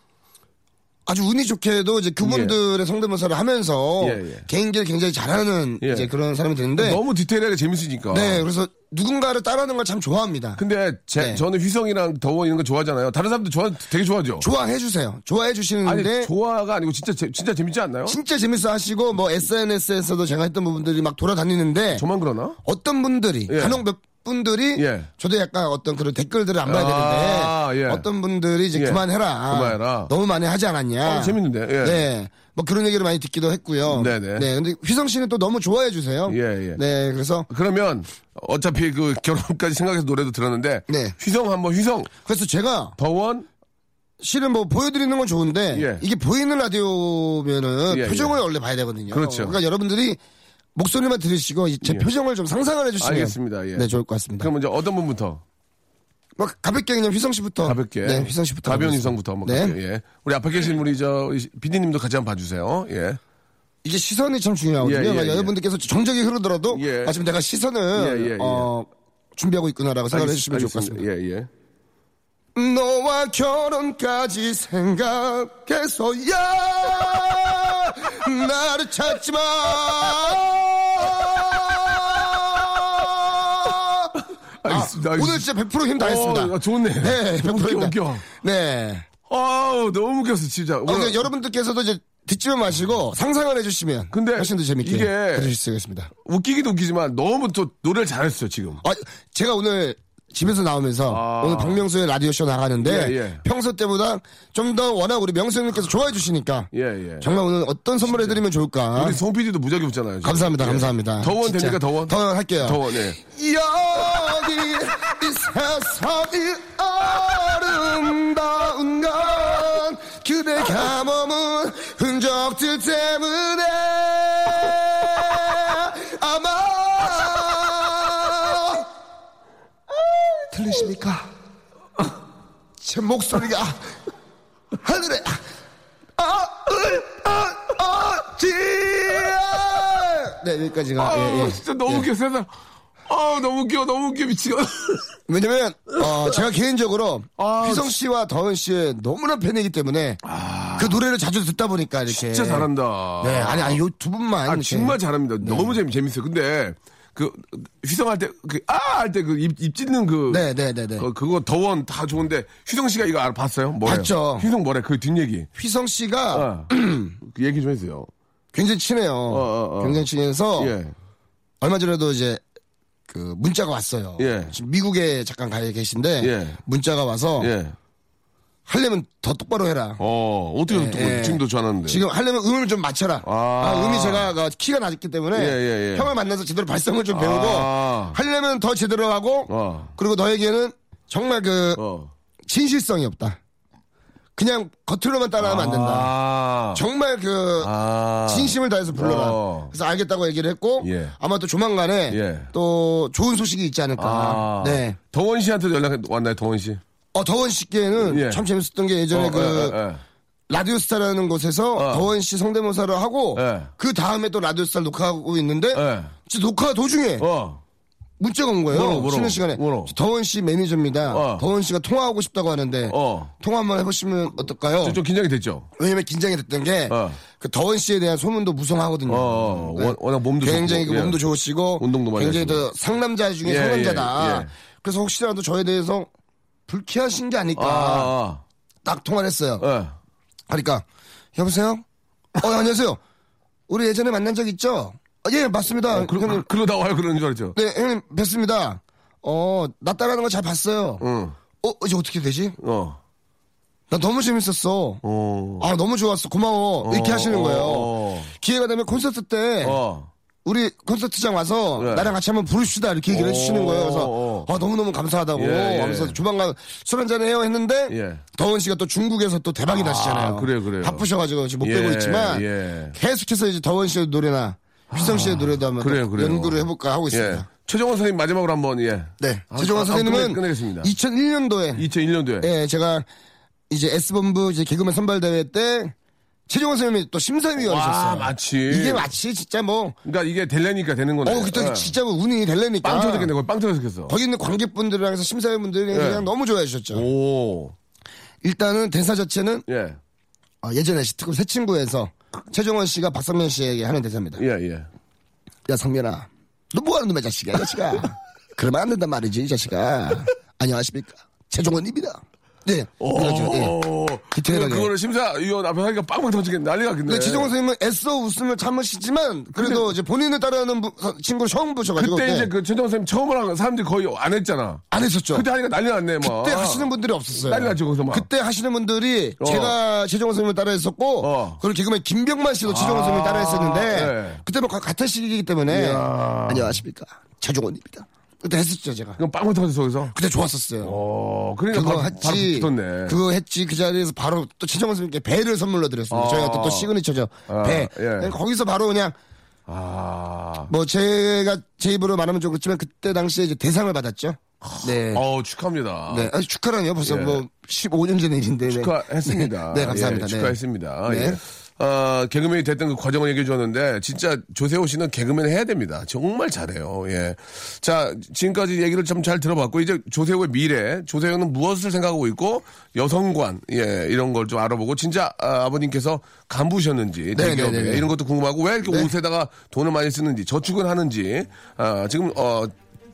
[SPEAKER 2] 아주 운이 좋게도 이제 그분들의 성대모사를 하면서,
[SPEAKER 1] 예, 예.
[SPEAKER 2] 개인기를 굉장히 잘하는
[SPEAKER 1] 예.
[SPEAKER 2] 이제 그런 사람이 되는데,
[SPEAKER 1] 너무 디테일하게 재밌으니까.
[SPEAKER 2] 네, 그래서 누군가를 따라하는 걸 참 좋아합니다.
[SPEAKER 1] 근데 제,
[SPEAKER 2] 네.
[SPEAKER 1] 저는 휘성이랑 더원 이런 거 좋아하잖아요. 다른 사람들 좋아, 되게 좋아하죠.
[SPEAKER 2] 좋아해 주세요. 좋아해
[SPEAKER 1] 아니,
[SPEAKER 2] 주시는데,
[SPEAKER 1] 좋아가 아니고 진짜, 재- 진짜 재밌지 않나요?
[SPEAKER 2] 진짜 재밌어 하시고, 뭐 SNS에서도 제가 했던 부분들이 막 돌아다니는데,
[SPEAKER 1] 저만 그러나?
[SPEAKER 2] 어떤 분들이
[SPEAKER 1] 예.
[SPEAKER 2] 간혹 몇 분들이
[SPEAKER 1] 예.
[SPEAKER 2] 저도 약간 어떤 그런 댓글들을 안 봐야
[SPEAKER 1] 아,
[SPEAKER 2] 되는데
[SPEAKER 1] 예.
[SPEAKER 2] 어떤 분들이 이제
[SPEAKER 1] 예.
[SPEAKER 2] 그만해라.
[SPEAKER 1] 그만해라.
[SPEAKER 2] 너무 많이 하지 않았냐.
[SPEAKER 1] 어, 재밌는데, 예.
[SPEAKER 2] 네. 뭐 그런 얘기를 많이 듣기도 했고요.
[SPEAKER 1] 네네.
[SPEAKER 2] 네. 근데 휘성 씨는 또 너무 좋아해 주세요.
[SPEAKER 1] 예, 예.
[SPEAKER 2] 네. 그래서
[SPEAKER 1] 그러면 어차피 그 결혼까지 생각해서 노래도 들었는데
[SPEAKER 2] 네.
[SPEAKER 1] 휘성 한번 휘성
[SPEAKER 2] 그래서 제가
[SPEAKER 1] 더원
[SPEAKER 2] 실은 뭐 보여드리는 건 좋은데
[SPEAKER 1] 예.
[SPEAKER 2] 이게 보이는 라디오면은
[SPEAKER 1] 예,
[SPEAKER 2] 표정을 원래 봐야 되거든요.
[SPEAKER 1] 그렇죠.
[SPEAKER 2] 러니까 여러분들이 목소리만 들으시고 이제
[SPEAKER 1] 예.
[SPEAKER 2] 표정을 좀 상상을 해주시면
[SPEAKER 1] 알겠습니다. 예.
[SPEAKER 2] 네 좋을 것 같습니다.
[SPEAKER 1] 그럼 이제 어떤 분부터
[SPEAKER 2] 뭐 가볍게 그냥 휘성 씨부터
[SPEAKER 1] 가볍게
[SPEAKER 2] 네 휘성 씨부터
[SPEAKER 1] 가벼운. 휘성부터 한번
[SPEAKER 2] 네.
[SPEAKER 1] 예. 우리 앞에 계신 우리 저 비디님도 같이 한번 봐주세요. 예.
[SPEAKER 2] 이게 시선이 참 중요하거든요.
[SPEAKER 1] 예, 예,
[SPEAKER 2] 그러니까
[SPEAKER 1] 예.
[SPEAKER 2] 여러분들께서 정적이 흐르더라도
[SPEAKER 1] 예.
[SPEAKER 2] 아 지금 내가 시선을
[SPEAKER 1] 예, 예, 예.
[SPEAKER 2] 어, 준비하고 있구나라고 생각을 해주시면 좋을 것 같습니다.
[SPEAKER 1] 예, 예.
[SPEAKER 2] 너와 결혼까지 생각해서야 나를 찾지 마.
[SPEAKER 1] 알겠습니다.
[SPEAKER 2] 아, 오늘 진짜 100%힘 다했습니다.
[SPEAKER 1] 어, 좋네.
[SPEAKER 2] 네, (laughs) 100%
[SPEAKER 1] 웃겨,
[SPEAKER 2] 힘 다.
[SPEAKER 1] 웃겨.
[SPEAKER 2] 네.
[SPEAKER 1] 아우, 너무 웃겼어, 진짜.
[SPEAKER 2] 어, 근데 여러분들께서도 이제 듣지만 마시고 상상을 해주시면
[SPEAKER 1] 근데
[SPEAKER 2] 훨씬 더 재밌게
[SPEAKER 1] 이게
[SPEAKER 2] 들으실 수가 있습니다.
[SPEAKER 1] 웃기기도 웃기지만 너무 또 노래를 잘했어요, 지금.
[SPEAKER 2] 아, 제가 오늘 집에서 나오면서
[SPEAKER 1] 아.
[SPEAKER 2] 오늘 박명수의 라디오 쇼 나가는데
[SPEAKER 1] 예, 예.
[SPEAKER 2] 평소 때보다 좀 더 워낙 우리 명수 형님께서 좋아해 주시니까
[SPEAKER 1] 예, 예.
[SPEAKER 2] 정말 오늘 어떤 선물 해드리면 좋을까
[SPEAKER 1] 우리 송 PD도 무지하게 웃잖아요. 지금.
[SPEAKER 2] 감사합니다
[SPEAKER 1] 예.
[SPEAKER 2] 감사합니다
[SPEAKER 1] 더원. 됩니까, 더원?
[SPEAKER 2] 더원 할게요
[SPEAKER 1] 더원, 예.
[SPEAKER 2] 여기 이 세상이 아름다운 건 그대 가머문 흔적들 때문에 아마 들리십니까? 제 목소리가 하늘에 아을아지 네 여기까지가
[SPEAKER 1] 아,
[SPEAKER 2] 예, 예.
[SPEAKER 1] 진짜 너무
[SPEAKER 2] 예.
[SPEAKER 1] 웃겨, 세상. 아, 너무 웃겨, 너무 웃겨, 미치겠
[SPEAKER 2] 왜냐면 어, 제가 개인적으로
[SPEAKER 1] 아,
[SPEAKER 2] 휘성 씨와 더은 씨의 너무나 팬이기 때문에 그 노래를 자주 듣다 보니까 이렇게
[SPEAKER 1] 진짜 잘한다.
[SPEAKER 2] 네 아니 아니 요 두 분만
[SPEAKER 1] 아,
[SPEAKER 2] 이렇게.
[SPEAKER 1] 정말 잘합니다. 너무 재미, 재밌어요. 근데, 그, 휘성할 때, 그, 아! 할 때 그 입, 입 찢는 그.
[SPEAKER 2] 네, 네, 네, 네.
[SPEAKER 1] 그, 그거 더원 다 좋은데, 휘성 씨가 이거 알아, 봤어요? 뭐예요?
[SPEAKER 2] 봤죠.
[SPEAKER 1] 휘성 뭐래? 그 뒷얘기.
[SPEAKER 2] 휘성 씨가
[SPEAKER 1] 어. (clears throat) 그 얘기 좀 해주세요.
[SPEAKER 2] 굉장히 친해요.
[SPEAKER 1] 어, 어.
[SPEAKER 2] 굉장히 친해서
[SPEAKER 1] 예.
[SPEAKER 2] 얼마 전에도 이제 그 문자가 왔어요.
[SPEAKER 1] 예.
[SPEAKER 2] 지금 미국에 잠깐 가 계신데
[SPEAKER 1] 예.
[SPEAKER 2] 문자가 와서
[SPEAKER 1] 예.
[SPEAKER 2] 하려면 더 똑바로 해라.
[SPEAKER 1] 어, 어떻게
[SPEAKER 2] 예, 예.
[SPEAKER 1] 지금도 전화하는데.
[SPEAKER 2] 지금 하려면 음을 좀 맞춰라.
[SPEAKER 1] 아.
[SPEAKER 2] 아, 음이 제가 그 키가 낮기 때문에
[SPEAKER 1] 예, 예, 예.
[SPEAKER 2] 형을 만나서 제대로 발성을 좀 배우고
[SPEAKER 1] 아.
[SPEAKER 2] 하려면 더 제대로 하고
[SPEAKER 1] 어.
[SPEAKER 2] 그리고 너에게는 정말 그
[SPEAKER 1] 어.
[SPEAKER 2] 진실성이 없다. 그냥 겉으로만 따라하면 안 된다.
[SPEAKER 1] 아.
[SPEAKER 2] 정말 그
[SPEAKER 1] 아.
[SPEAKER 2] 진심을 다해서 불러라.
[SPEAKER 1] 어.
[SPEAKER 2] 그래서 알겠다고 얘기를 했고
[SPEAKER 1] 예.
[SPEAKER 2] 아마 또 조만간에
[SPEAKER 1] 예.
[SPEAKER 2] 또 좋은 소식이 있지 않을까.
[SPEAKER 1] 아.
[SPEAKER 2] 네.
[SPEAKER 1] 덩원 씨한테도 연락 왔나요, 덩원 씨?
[SPEAKER 2] 어, 더원 씨께는
[SPEAKER 1] 예.
[SPEAKER 2] 참 재밌었던 게 예전에
[SPEAKER 1] 어,
[SPEAKER 2] 그
[SPEAKER 1] 예, 예.
[SPEAKER 2] 라디오스타라는 곳에서
[SPEAKER 1] 어.
[SPEAKER 2] 더원 씨 성대모사를 하고
[SPEAKER 1] 예.
[SPEAKER 2] 그 다음에 또 라디오스타 녹화하고 있는데
[SPEAKER 1] 예.
[SPEAKER 2] 진짜 녹화 도중에
[SPEAKER 1] 어.
[SPEAKER 2] 문자가 온 거예요.
[SPEAKER 1] 뭐라고, 뭐라고?
[SPEAKER 2] 쉬는 시간에.
[SPEAKER 1] 뭐라고?
[SPEAKER 2] 더원 씨 매니저입니다.
[SPEAKER 1] 어.
[SPEAKER 2] 더원 씨가 통화하고 싶다고 하는데
[SPEAKER 1] 어.
[SPEAKER 2] 통화 한번 해보시면 어떨까요?
[SPEAKER 1] 좀, 좀 긴장이 됐죠?
[SPEAKER 2] 왜냐면 긴장이 됐던 게,
[SPEAKER 1] 어.
[SPEAKER 2] 그 더원 씨에 대한 소문도 무성하거든요.
[SPEAKER 1] 어, 어.
[SPEAKER 2] 네.
[SPEAKER 1] 워- 워낙 몸도
[SPEAKER 2] 굉장히
[SPEAKER 1] 좋고,
[SPEAKER 2] 그
[SPEAKER 1] 예.
[SPEAKER 2] 몸도 좋으시고,
[SPEAKER 1] 운동도 많이
[SPEAKER 2] 굉장히
[SPEAKER 1] 하시고.
[SPEAKER 2] 더 상남자 중에
[SPEAKER 1] 예,
[SPEAKER 2] 상남자다.
[SPEAKER 1] 예, 예.
[SPEAKER 2] 그래서 혹시라도 저에 대해서 불쾌하신 게 아닐까.
[SPEAKER 1] 아,
[SPEAKER 2] 딱 통화를 했어요.
[SPEAKER 1] 아. 예.
[SPEAKER 2] 그러니까, 여보세요? 어, 안녕하세요. 우리 예전에 만난 적 있죠? 아, 예, 맞습니다.
[SPEAKER 1] 어, 그,
[SPEAKER 2] 형님,
[SPEAKER 1] 그, 그러다 와요, 그러는 줄 알았죠?
[SPEAKER 2] 네, 형님, 뵀습니다. 어, 나 따라하는 거 잘 봤어요.
[SPEAKER 1] 응.
[SPEAKER 2] 어, 이제 어떻게 되지?
[SPEAKER 1] 어.
[SPEAKER 2] 나 너무 재밌었어.
[SPEAKER 1] 어.
[SPEAKER 2] 아, 너무 좋았어. 고마워. 이렇게
[SPEAKER 1] 어,
[SPEAKER 2] 하시는 거예요.
[SPEAKER 1] 어.
[SPEAKER 2] 기회가 되면 콘서트 때
[SPEAKER 1] 어.
[SPEAKER 2] 우리 콘서트장 와서
[SPEAKER 1] 네.
[SPEAKER 2] 나랑 같이 한번 부르시다 이렇게 얘기를
[SPEAKER 1] 어,
[SPEAKER 2] 해주시는 거예요. 그래서
[SPEAKER 1] 어.
[SPEAKER 2] 아, 너무너무 감사하다고
[SPEAKER 1] 예, 예.
[SPEAKER 2] 하면서 조만간 술 한잔 해요 했는데
[SPEAKER 1] 예.
[SPEAKER 2] 더원 씨가 또 중국에서 또 대박이 나시잖아요.
[SPEAKER 1] 그래요, 그래요.
[SPEAKER 2] 바쁘셔가지고 지금 못
[SPEAKER 1] 예,
[SPEAKER 2] 뵈고 있지만
[SPEAKER 1] 예.
[SPEAKER 2] 계속해서 이제 더원 씨의 노래나 휘성 씨의 노래도 한번
[SPEAKER 1] 그래요,
[SPEAKER 2] 또
[SPEAKER 1] 그래요.
[SPEAKER 2] 연구를 해볼까 하고 있습니다.
[SPEAKER 1] 예. 최정원 선생님 마지막으로 한번, 예.
[SPEAKER 2] 네.
[SPEAKER 1] 아,
[SPEAKER 2] 최종원
[SPEAKER 1] 아,
[SPEAKER 2] 선생님은
[SPEAKER 1] 끝내- 끝내겠습니다.
[SPEAKER 2] 2001년도에
[SPEAKER 1] 2001년도에.
[SPEAKER 2] 예, 제가 이제 S본부 이제 개그맨 선발 대회 때 최종원 선생님이 또
[SPEAKER 1] 와,
[SPEAKER 2] 심사위원이셨어요.
[SPEAKER 1] 마치.
[SPEAKER 2] 이게 마치 진짜 뭐
[SPEAKER 1] 그러니까 이게 되려니까 되는 거네.
[SPEAKER 2] 어, 그때
[SPEAKER 1] 예.
[SPEAKER 2] 진짜 뭐 운이 될래니까.
[SPEAKER 1] 빵 터졌겠네, 거기 빵 터졌겠어.
[SPEAKER 2] 거기 있는 관객분들이랑 해서 심사위원분들이
[SPEAKER 1] 예.
[SPEAKER 2] 그냥 너무 좋아해 주셨죠.
[SPEAKER 1] 오.
[SPEAKER 2] 일단은 대사 자체는
[SPEAKER 1] 예.
[SPEAKER 2] 어, 예전에 시트콤 새 친구에서 최종원 씨가 박성면 씨에게 하는 대사입니다.
[SPEAKER 1] 예, 예.
[SPEAKER 2] 야, 성면아. 너 뭐하는 놈이야, 자식아, 이 자식아. 그러면 안 된단 말이지, 이 자식아. 안녕하십니까. 최종원입니다. 네. 그래가지고, 예.
[SPEAKER 1] 오.
[SPEAKER 2] 디테일하게.
[SPEAKER 1] 그, 그거를 심사위원 앞에 하니까 빵빵 터지겠네. 난리가 겠네.
[SPEAKER 2] 근데 최종원 선생님은 애써 웃음을 참으시지만 그래도 이제 본인을 따라하는 부- 친구를 처음 보셔가지고
[SPEAKER 1] 그때
[SPEAKER 2] 네.
[SPEAKER 1] 이제 그 최정원 선생님 처음으로 한 사람들이 거의 안 했잖아.
[SPEAKER 2] 안 했었죠.
[SPEAKER 1] 그때 하니까 난리 났네, 뭐.
[SPEAKER 2] 그때 하시는 분들이 없었어요.
[SPEAKER 1] 난리 났죠, 거기서 막.
[SPEAKER 2] 그때 하시는 분들이
[SPEAKER 1] 어.
[SPEAKER 2] 제가 최종원 선생님을 따라 했었고
[SPEAKER 1] 어.
[SPEAKER 2] 그리고 개그맨 김병만 씨도 최종원
[SPEAKER 1] 아,
[SPEAKER 2] 선생님을 따라 했었는데
[SPEAKER 1] 네.
[SPEAKER 2] 그때 뭐 가- 같은 시기이기 때문에
[SPEAKER 1] 이야.
[SPEAKER 2] 안녕하십니까 최종원입니다. 그때 했었죠 제가.
[SPEAKER 1] 그럼 빵빵 터졌어, 거기서.
[SPEAKER 2] 그때 좋았었어요.
[SPEAKER 1] 어, 그러니까
[SPEAKER 2] 그거
[SPEAKER 1] 바로,
[SPEAKER 2] 했지.
[SPEAKER 1] 바로 붙었네.
[SPEAKER 2] 그거 했지. 그 자리에서 바로 또 최정원 선생님께 배를 선물로 드렸습니다.
[SPEAKER 1] 아.
[SPEAKER 2] 저희 어떤 또 시그니처죠.
[SPEAKER 1] 아,
[SPEAKER 2] 배.
[SPEAKER 1] 예.
[SPEAKER 2] 그냥 거기서 바로 그냥
[SPEAKER 1] 아.
[SPEAKER 2] 뭐 제가 제 입으로 말하면 좀 그렇지만 그때 당시에 이제 대상을 받았죠. 네.
[SPEAKER 1] 어우, 축하합니다.
[SPEAKER 2] 네. 아니, 축하라니요. 벌써
[SPEAKER 1] 예.
[SPEAKER 2] 뭐 15년 전 일인데. 네.
[SPEAKER 1] 축하했습니다. (laughs)
[SPEAKER 2] 네, 감사합니다.
[SPEAKER 1] 예,
[SPEAKER 2] 네.
[SPEAKER 1] 축하했습니다.
[SPEAKER 2] 네.
[SPEAKER 1] 예. 어, 개그맨이 됐던 그 과정을 얘기해 줬는데, 진짜 조세호 씨는 개그맨 해야 됩니다. 정말 잘해요. 예. 자, 지금까지 얘기를 좀 잘 들어봤고, 이제 조세호의 미래, 조세호는 무엇을 생각하고 있고, 여성관, 예, 이런 걸 좀 알아보고, 진짜 아, 버님께서 간부셨는지,
[SPEAKER 2] 네,
[SPEAKER 1] 대기업에
[SPEAKER 2] 네, 네, 네.
[SPEAKER 1] 이런 것도 궁금하고, 왜 이렇게
[SPEAKER 2] 네.
[SPEAKER 1] 옷에다가 돈을 많이 쓰는지, 저축은 하는지, 아, 지금, 어,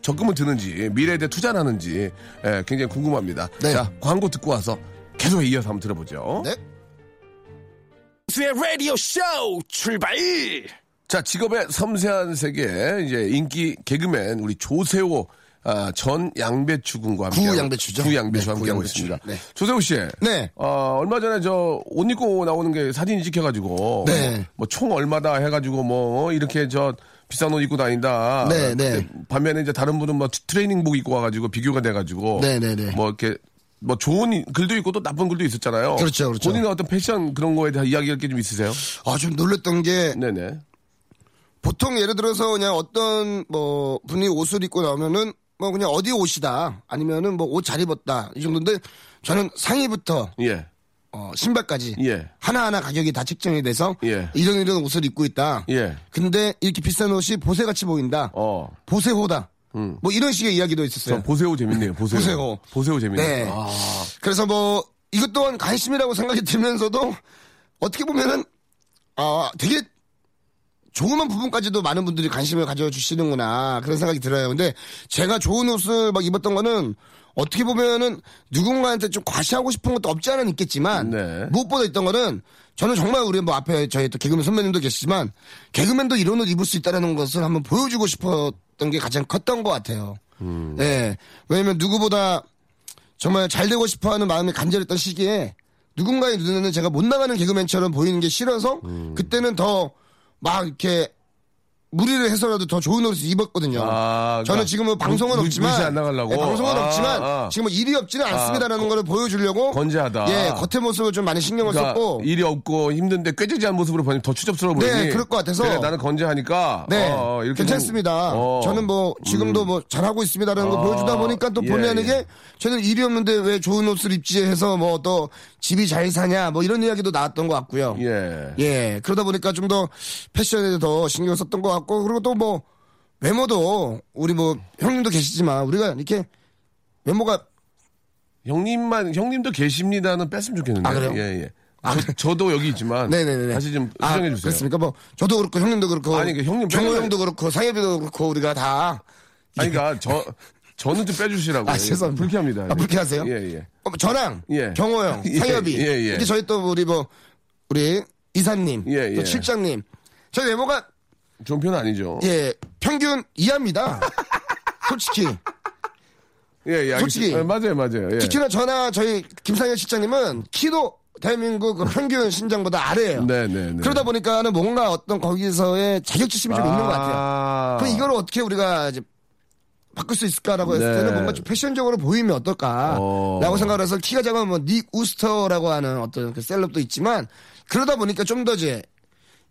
[SPEAKER 1] 적금을 드는지, 미래에 대해 투자를 하는지, 예, 굉장히 궁금합니다.
[SPEAKER 2] 네.
[SPEAKER 1] 자, 광고 듣고 와서 계속 이어서 한번 들어보죠.
[SPEAKER 2] 네.
[SPEAKER 3] 수의 라디오 쇼 출발!
[SPEAKER 1] 자, 직업의 섬세한 세계, 이제 인기 개그맨, 우리 조세호, 아, 전 양배추 군과 함께.
[SPEAKER 2] 구 양배추죠.
[SPEAKER 1] 구 양배추
[SPEAKER 2] 네,
[SPEAKER 1] 함께
[SPEAKER 2] 구
[SPEAKER 1] 하고
[SPEAKER 2] 양배추.
[SPEAKER 1] 있습니다.
[SPEAKER 2] 네.
[SPEAKER 1] 조세호 씨.
[SPEAKER 2] 네.
[SPEAKER 1] 어, 얼마 전에 저 옷 입고 나오는 게 사진이 찍혀가지고.
[SPEAKER 2] 네.
[SPEAKER 1] 뭐총 얼마다 해가지고 뭐 이렇게 저 비싼 옷 입고 다닌다.
[SPEAKER 2] 네, 네.
[SPEAKER 1] 반면에 이제 다른 분은 뭐 트레이닝복 입고 와가지고 비교가 돼가지고.
[SPEAKER 2] 네, 네, 네.
[SPEAKER 1] 뭐 이렇게 뭐 좋은 이- 글도 있고 또 나쁜 글도 있었잖아요.
[SPEAKER 2] 그렇죠, 그렇죠.
[SPEAKER 1] 본인의 어떤 패션 그런 거에 대한 이야기할 게 좀 있으세요?
[SPEAKER 2] 아, 좀 놀랬던 게
[SPEAKER 1] 네네.
[SPEAKER 2] 보통 예를 들어서 그냥 어떤 뭐 분이 옷을 입고 나오면은 뭐 그냥 어디 옷이다 아니면은 뭐 옷 잘 입었다 이 정도인데 저는 상의부터
[SPEAKER 1] 예.
[SPEAKER 2] 어, 신발까지
[SPEAKER 1] 예.
[SPEAKER 2] 하나하나 가격이 다 책정이 돼서
[SPEAKER 1] 예.
[SPEAKER 2] 이런 이런 옷을 입고 있다.
[SPEAKER 1] 예.
[SPEAKER 2] 근데 이렇게 비싼 옷이 보세같이 보인다.
[SPEAKER 1] 어.
[SPEAKER 2] 보세호다.
[SPEAKER 1] 음.
[SPEAKER 2] 뭐 이런 식의 이야기도 있었어요.
[SPEAKER 1] 저 보세요 재밌네요. 보세요.
[SPEAKER 2] 보세요.
[SPEAKER 1] 보세요 재밌네요.
[SPEAKER 2] 네.
[SPEAKER 1] 아.
[SPEAKER 2] 그래서 뭐 이것 또한 관심이라고 생각이 들면서도 어떻게 보면은 아 되게 조그만 부분까지도 많은 분들이 관심을 가져주시는구나 그런 생각이 들어요. 근데 제가 좋은 옷을 막 입었던 거는 어떻게 보면은 누군가한테 좀 과시하고 싶은 것도 없지 않은 있겠지만
[SPEAKER 1] 네.
[SPEAKER 2] 무엇보다 있던 거는 저는 정말 우리 뭐 앞에 저희 또 개그맨 선배님도 계시지만 개그맨도 이런 옷 입을 수 있다는 것을 한번 보여주고 싶었던 게 가장 컸던 것 같아요. 예. 왜냐면 누구보다 정말 잘 되고 싶어 하는 마음이 간절했던 시기에 누군가의 눈에는 제가 못 나가는 개그맨처럼 보이는 게 싫어서
[SPEAKER 1] 음.
[SPEAKER 2] 그때는 더 막 이렇게 무리를 해서라도 더 좋은 옷을 입었거든요.
[SPEAKER 1] 아, 그러니까
[SPEAKER 2] 저는 지금 뭐 방송은
[SPEAKER 1] 무-
[SPEAKER 2] 없지만
[SPEAKER 1] 무시 안 나가려고?
[SPEAKER 2] 네, 방송은
[SPEAKER 1] 아,
[SPEAKER 2] 없지만
[SPEAKER 1] 아.
[SPEAKER 2] 지금 뭐 일이 없지는 않습니다라는 거를 보여주려고
[SPEAKER 1] 건재하다.
[SPEAKER 2] 예, 겉의 모습을 좀 많이 신경을
[SPEAKER 1] 그러니까
[SPEAKER 2] 썼고
[SPEAKER 1] 일이 없고 힘든데 꾀지지한 모습으로 보니 더 추접스러워 보이니.
[SPEAKER 2] 네, 그럴 것 같아서.
[SPEAKER 1] 그래, 나는 건재하니까.
[SPEAKER 2] 네,
[SPEAKER 1] 어, 이렇게
[SPEAKER 2] 괜찮습니다.
[SPEAKER 1] 좀, 어.
[SPEAKER 2] 저는 뭐 지금도 뭐 잘하고 있습니다라는 걸
[SPEAKER 1] 아,
[SPEAKER 2] 보여주다 보니까 또
[SPEAKER 1] 예,
[SPEAKER 2] 본의 아니게
[SPEAKER 1] 예.
[SPEAKER 2] 저는 일이 없는데 왜 좋은 옷을 입지 해서 뭐 또 집이 잘 사냐 뭐 이런 이야기도 나왔던 것 같고요.
[SPEAKER 1] 예.
[SPEAKER 2] 예, 그러다 보니까 좀 더 패션에 더 신경 썼던 것 같고 그리고 또 뭐 외모도 우리 뭐 형님도 계시지만 우리가 이렇게 외모가
[SPEAKER 1] 형님만, 형님도 계십니다는 뺐으면 좋겠는데.
[SPEAKER 2] 아, 그래요?
[SPEAKER 1] 예, 예. 저, 도 여기 있지만.
[SPEAKER 2] 네네네.
[SPEAKER 1] 다시 좀
[SPEAKER 2] 아,
[SPEAKER 1] 수정해 주세요.
[SPEAKER 2] 그렇습니까? 뭐 저도 그렇고 형님도 그렇고
[SPEAKER 1] 아니, 그 형님
[SPEAKER 2] 경호 형도 그렇고 상엽이도 그렇고 우리가 다
[SPEAKER 1] 아니, 그러니까 저, 저는 좀 빼주시라고.
[SPEAKER 2] 아, 죄송합니다.
[SPEAKER 1] 불쾌합니다.
[SPEAKER 2] 아, 불쾌하세요?
[SPEAKER 1] 예, 예.
[SPEAKER 2] 어, 저랑
[SPEAKER 1] 예.
[SPEAKER 2] 경호 형, (laughs)
[SPEAKER 1] 예,
[SPEAKER 2] 상엽이
[SPEAKER 1] 예, 예.
[SPEAKER 2] 이렇게 저희 또 우리 뭐 우리 이사님,
[SPEAKER 1] 예,
[SPEAKER 2] 또
[SPEAKER 1] 예.
[SPEAKER 2] 실장님 저희 외모가
[SPEAKER 1] 좋은 편 아니죠.
[SPEAKER 2] 예 평균 이하입니다. 솔직히
[SPEAKER 1] 예, 예.
[SPEAKER 2] 솔직히.
[SPEAKER 1] 예, 맞아요, 맞아요. 예.
[SPEAKER 2] 특히나 저나 저희 김상현 실장님은 키도 대한민국 그 평균 신장보다 아래예요.
[SPEAKER 1] 네, 네, 네.
[SPEAKER 2] 그러다 보니까는 뭔가 어떤 거기서의 자격지심이 좀 있는 것 같아요.
[SPEAKER 1] 아.
[SPEAKER 2] 그럼 이걸 어떻게 우리가 이제 바꿀 수 있을까라고 했을
[SPEAKER 1] 네.
[SPEAKER 2] 때는 뭔가 좀 패션적으로 보이면 어떨까라고
[SPEAKER 1] 어.
[SPEAKER 2] 생각을 해서 키가 작으면 뭐 닉 우스터라고 하는 어떤 그 셀럽도 있지만 그러다 보니까 좀 더 이제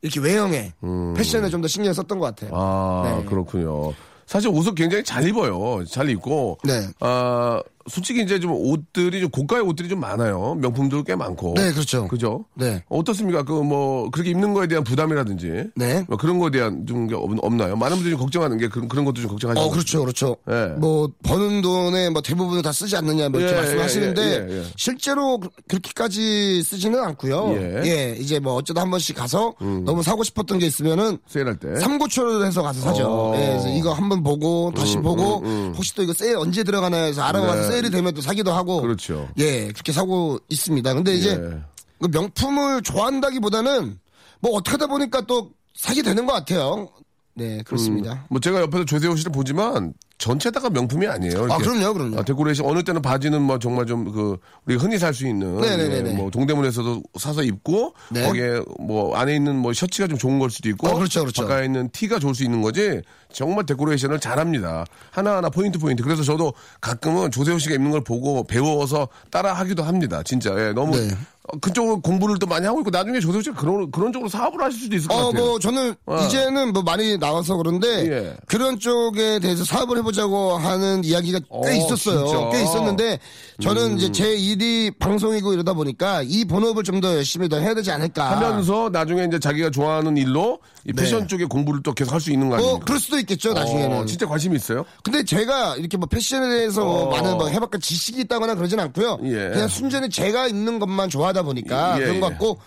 [SPEAKER 2] 이렇게 외형에 패션에 좀 더 신경 썼던 것 같아요.
[SPEAKER 1] 음. 아,
[SPEAKER 2] 네.
[SPEAKER 1] 그렇군요. 사실 옷을 굉장히 잘 입어요. 잘 입고.
[SPEAKER 2] 네.
[SPEAKER 1] 아, 솔직히 이제 좀 옷들이 좀 고가의 옷들이 좀 많아요. 명품들 꽤 많고.
[SPEAKER 2] 네, 그렇죠.
[SPEAKER 1] 그죠?
[SPEAKER 2] 네.
[SPEAKER 1] 어떻습니까? 그 뭐 그렇게 입는 거에 대한 부담이라든지.
[SPEAKER 2] 네.
[SPEAKER 1] 뭐 그런 거에 대한 좀 없- 없나요? 많은 분들이 걱정하는 게 그런 그런 것도 좀 걱정하시죠.
[SPEAKER 2] 어, 그렇죠, 그렇죠.
[SPEAKER 1] 예.
[SPEAKER 2] 뭐, 버는 돈의 뭐 대부분을 다 쓰지 않느냐, 뭐 이렇게
[SPEAKER 1] 예,
[SPEAKER 2] 말씀하시는데,
[SPEAKER 1] 예, 예, 예.
[SPEAKER 2] 실제로 그- 그렇게까지 쓰지는 않고요.
[SPEAKER 1] 예. 음.
[SPEAKER 2] 예. 이제 뭐 어쩌다 한 번씩 가서 너무 사고 싶었던 게 있으면은,
[SPEAKER 1] 세일할 때.
[SPEAKER 2] 삼고초를 해서 가서 사죠.
[SPEAKER 1] 어.
[SPEAKER 2] 예, 그래서 이거 한번 보고, 다시 보고, 혹시 또 이거 세일 언제 들어가나 해서 알아봐서
[SPEAKER 1] 네.
[SPEAKER 2] 세일이 되면 또 사기도 하고,
[SPEAKER 1] 그렇죠.
[SPEAKER 2] 예, 그렇게 사고 있습니다. 근데 이제,
[SPEAKER 1] 예.
[SPEAKER 2] 그 명품을 좋아한다기보다는, 뭐 어떻게 하다 보니까 또 사게 되는 것 같아요. 네, 그렇습니다.
[SPEAKER 1] 뭐 제가 옆에서 조세호 씨를 보지만 전체다가 명품이 아니에요.
[SPEAKER 2] 아. 그럼요, 그럼요.
[SPEAKER 1] 아, 데코레이션 어느 때는 바지는 뭐 정말 좀 그 우리 흔히 살 수 있는
[SPEAKER 2] 네네네네.
[SPEAKER 1] 예, 뭐 동대문에서도 사서 입고
[SPEAKER 2] 네.
[SPEAKER 1] 거기에 뭐 안에 있는 뭐 셔츠가 좀 좋은 걸 수도 있고
[SPEAKER 2] 어, 그렇죠, 그렇죠.
[SPEAKER 1] 바깥에 있는 티가 좋을 수 있는 거지 정말 데코레이션을 잘합니다. 하나하나 포인트 포인트. 그래서 저도 가끔은 조세호 씨가 입는 걸 보고 배워서 따라 하기도 합니다. 진짜 예, 너무
[SPEAKER 2] 네.
[SPEAKER 1] 어, 그쪽으로 공부를 또 많이 하고 있고 나중에 조세호 씨가 그런 그런 쪽으로 사업을 하실 수도 있을 것
[SPEAKER 2] 어,
[SPEAKER 1] 같아요.
[SPEAKER 2] 뭐, 저는
[SPEAKER 1] 어.
[SPEAKER 2] 이제는 뭐 많이 나와서 그런데
[SPEAKER 1] 예.
[SPEAKER 2] 그런 쪽에 대해서 사업을 해보자고 하는 이야기가 꽤
[SPEAKER 1] 어,
[SPEAKER 2] 있었어요.
[SPEAKER 1] 진짜? 음.
[SPEAKER 2] 꽤 있었는데 저는 이제 제 일이 방송이고 이러다 보니까 이 본업을 좀 더 열심히 더 해야 되지 않을까.
[SPEAKER 1] 하면서 나중에 이제 자기가 좋아하는 일로 이 패션
[SPEAKER 2] 네.
[SPEAKER 1] 쪽에 공부를 또 계속 할 수 있는 거 아닙니까?
[SPEAKER 2] 어, 그럴 수도 있겠죠, 나중에는.
[SPEAKER 1] 어, 진짜 관심이 있어요?
[SPEAKER 2] 근데 제가 이렇게 뭐 패션에 대해서 뭐
[SPEAKER 1] 어.
[SPEAKER 2] 많은 뭐 해박한 지식이 있다거나 그러진 않고요.
[SPEAKER 1] 예.
[SPEAKER 2] 그냥 순전히 제가 입는 것만 좋아 하다 보니까
[SPEAKER 1] 예,
[SPEAKER 2] 그런 것
[SPEAKER 1] 예.
[SPEAKER 2] 같고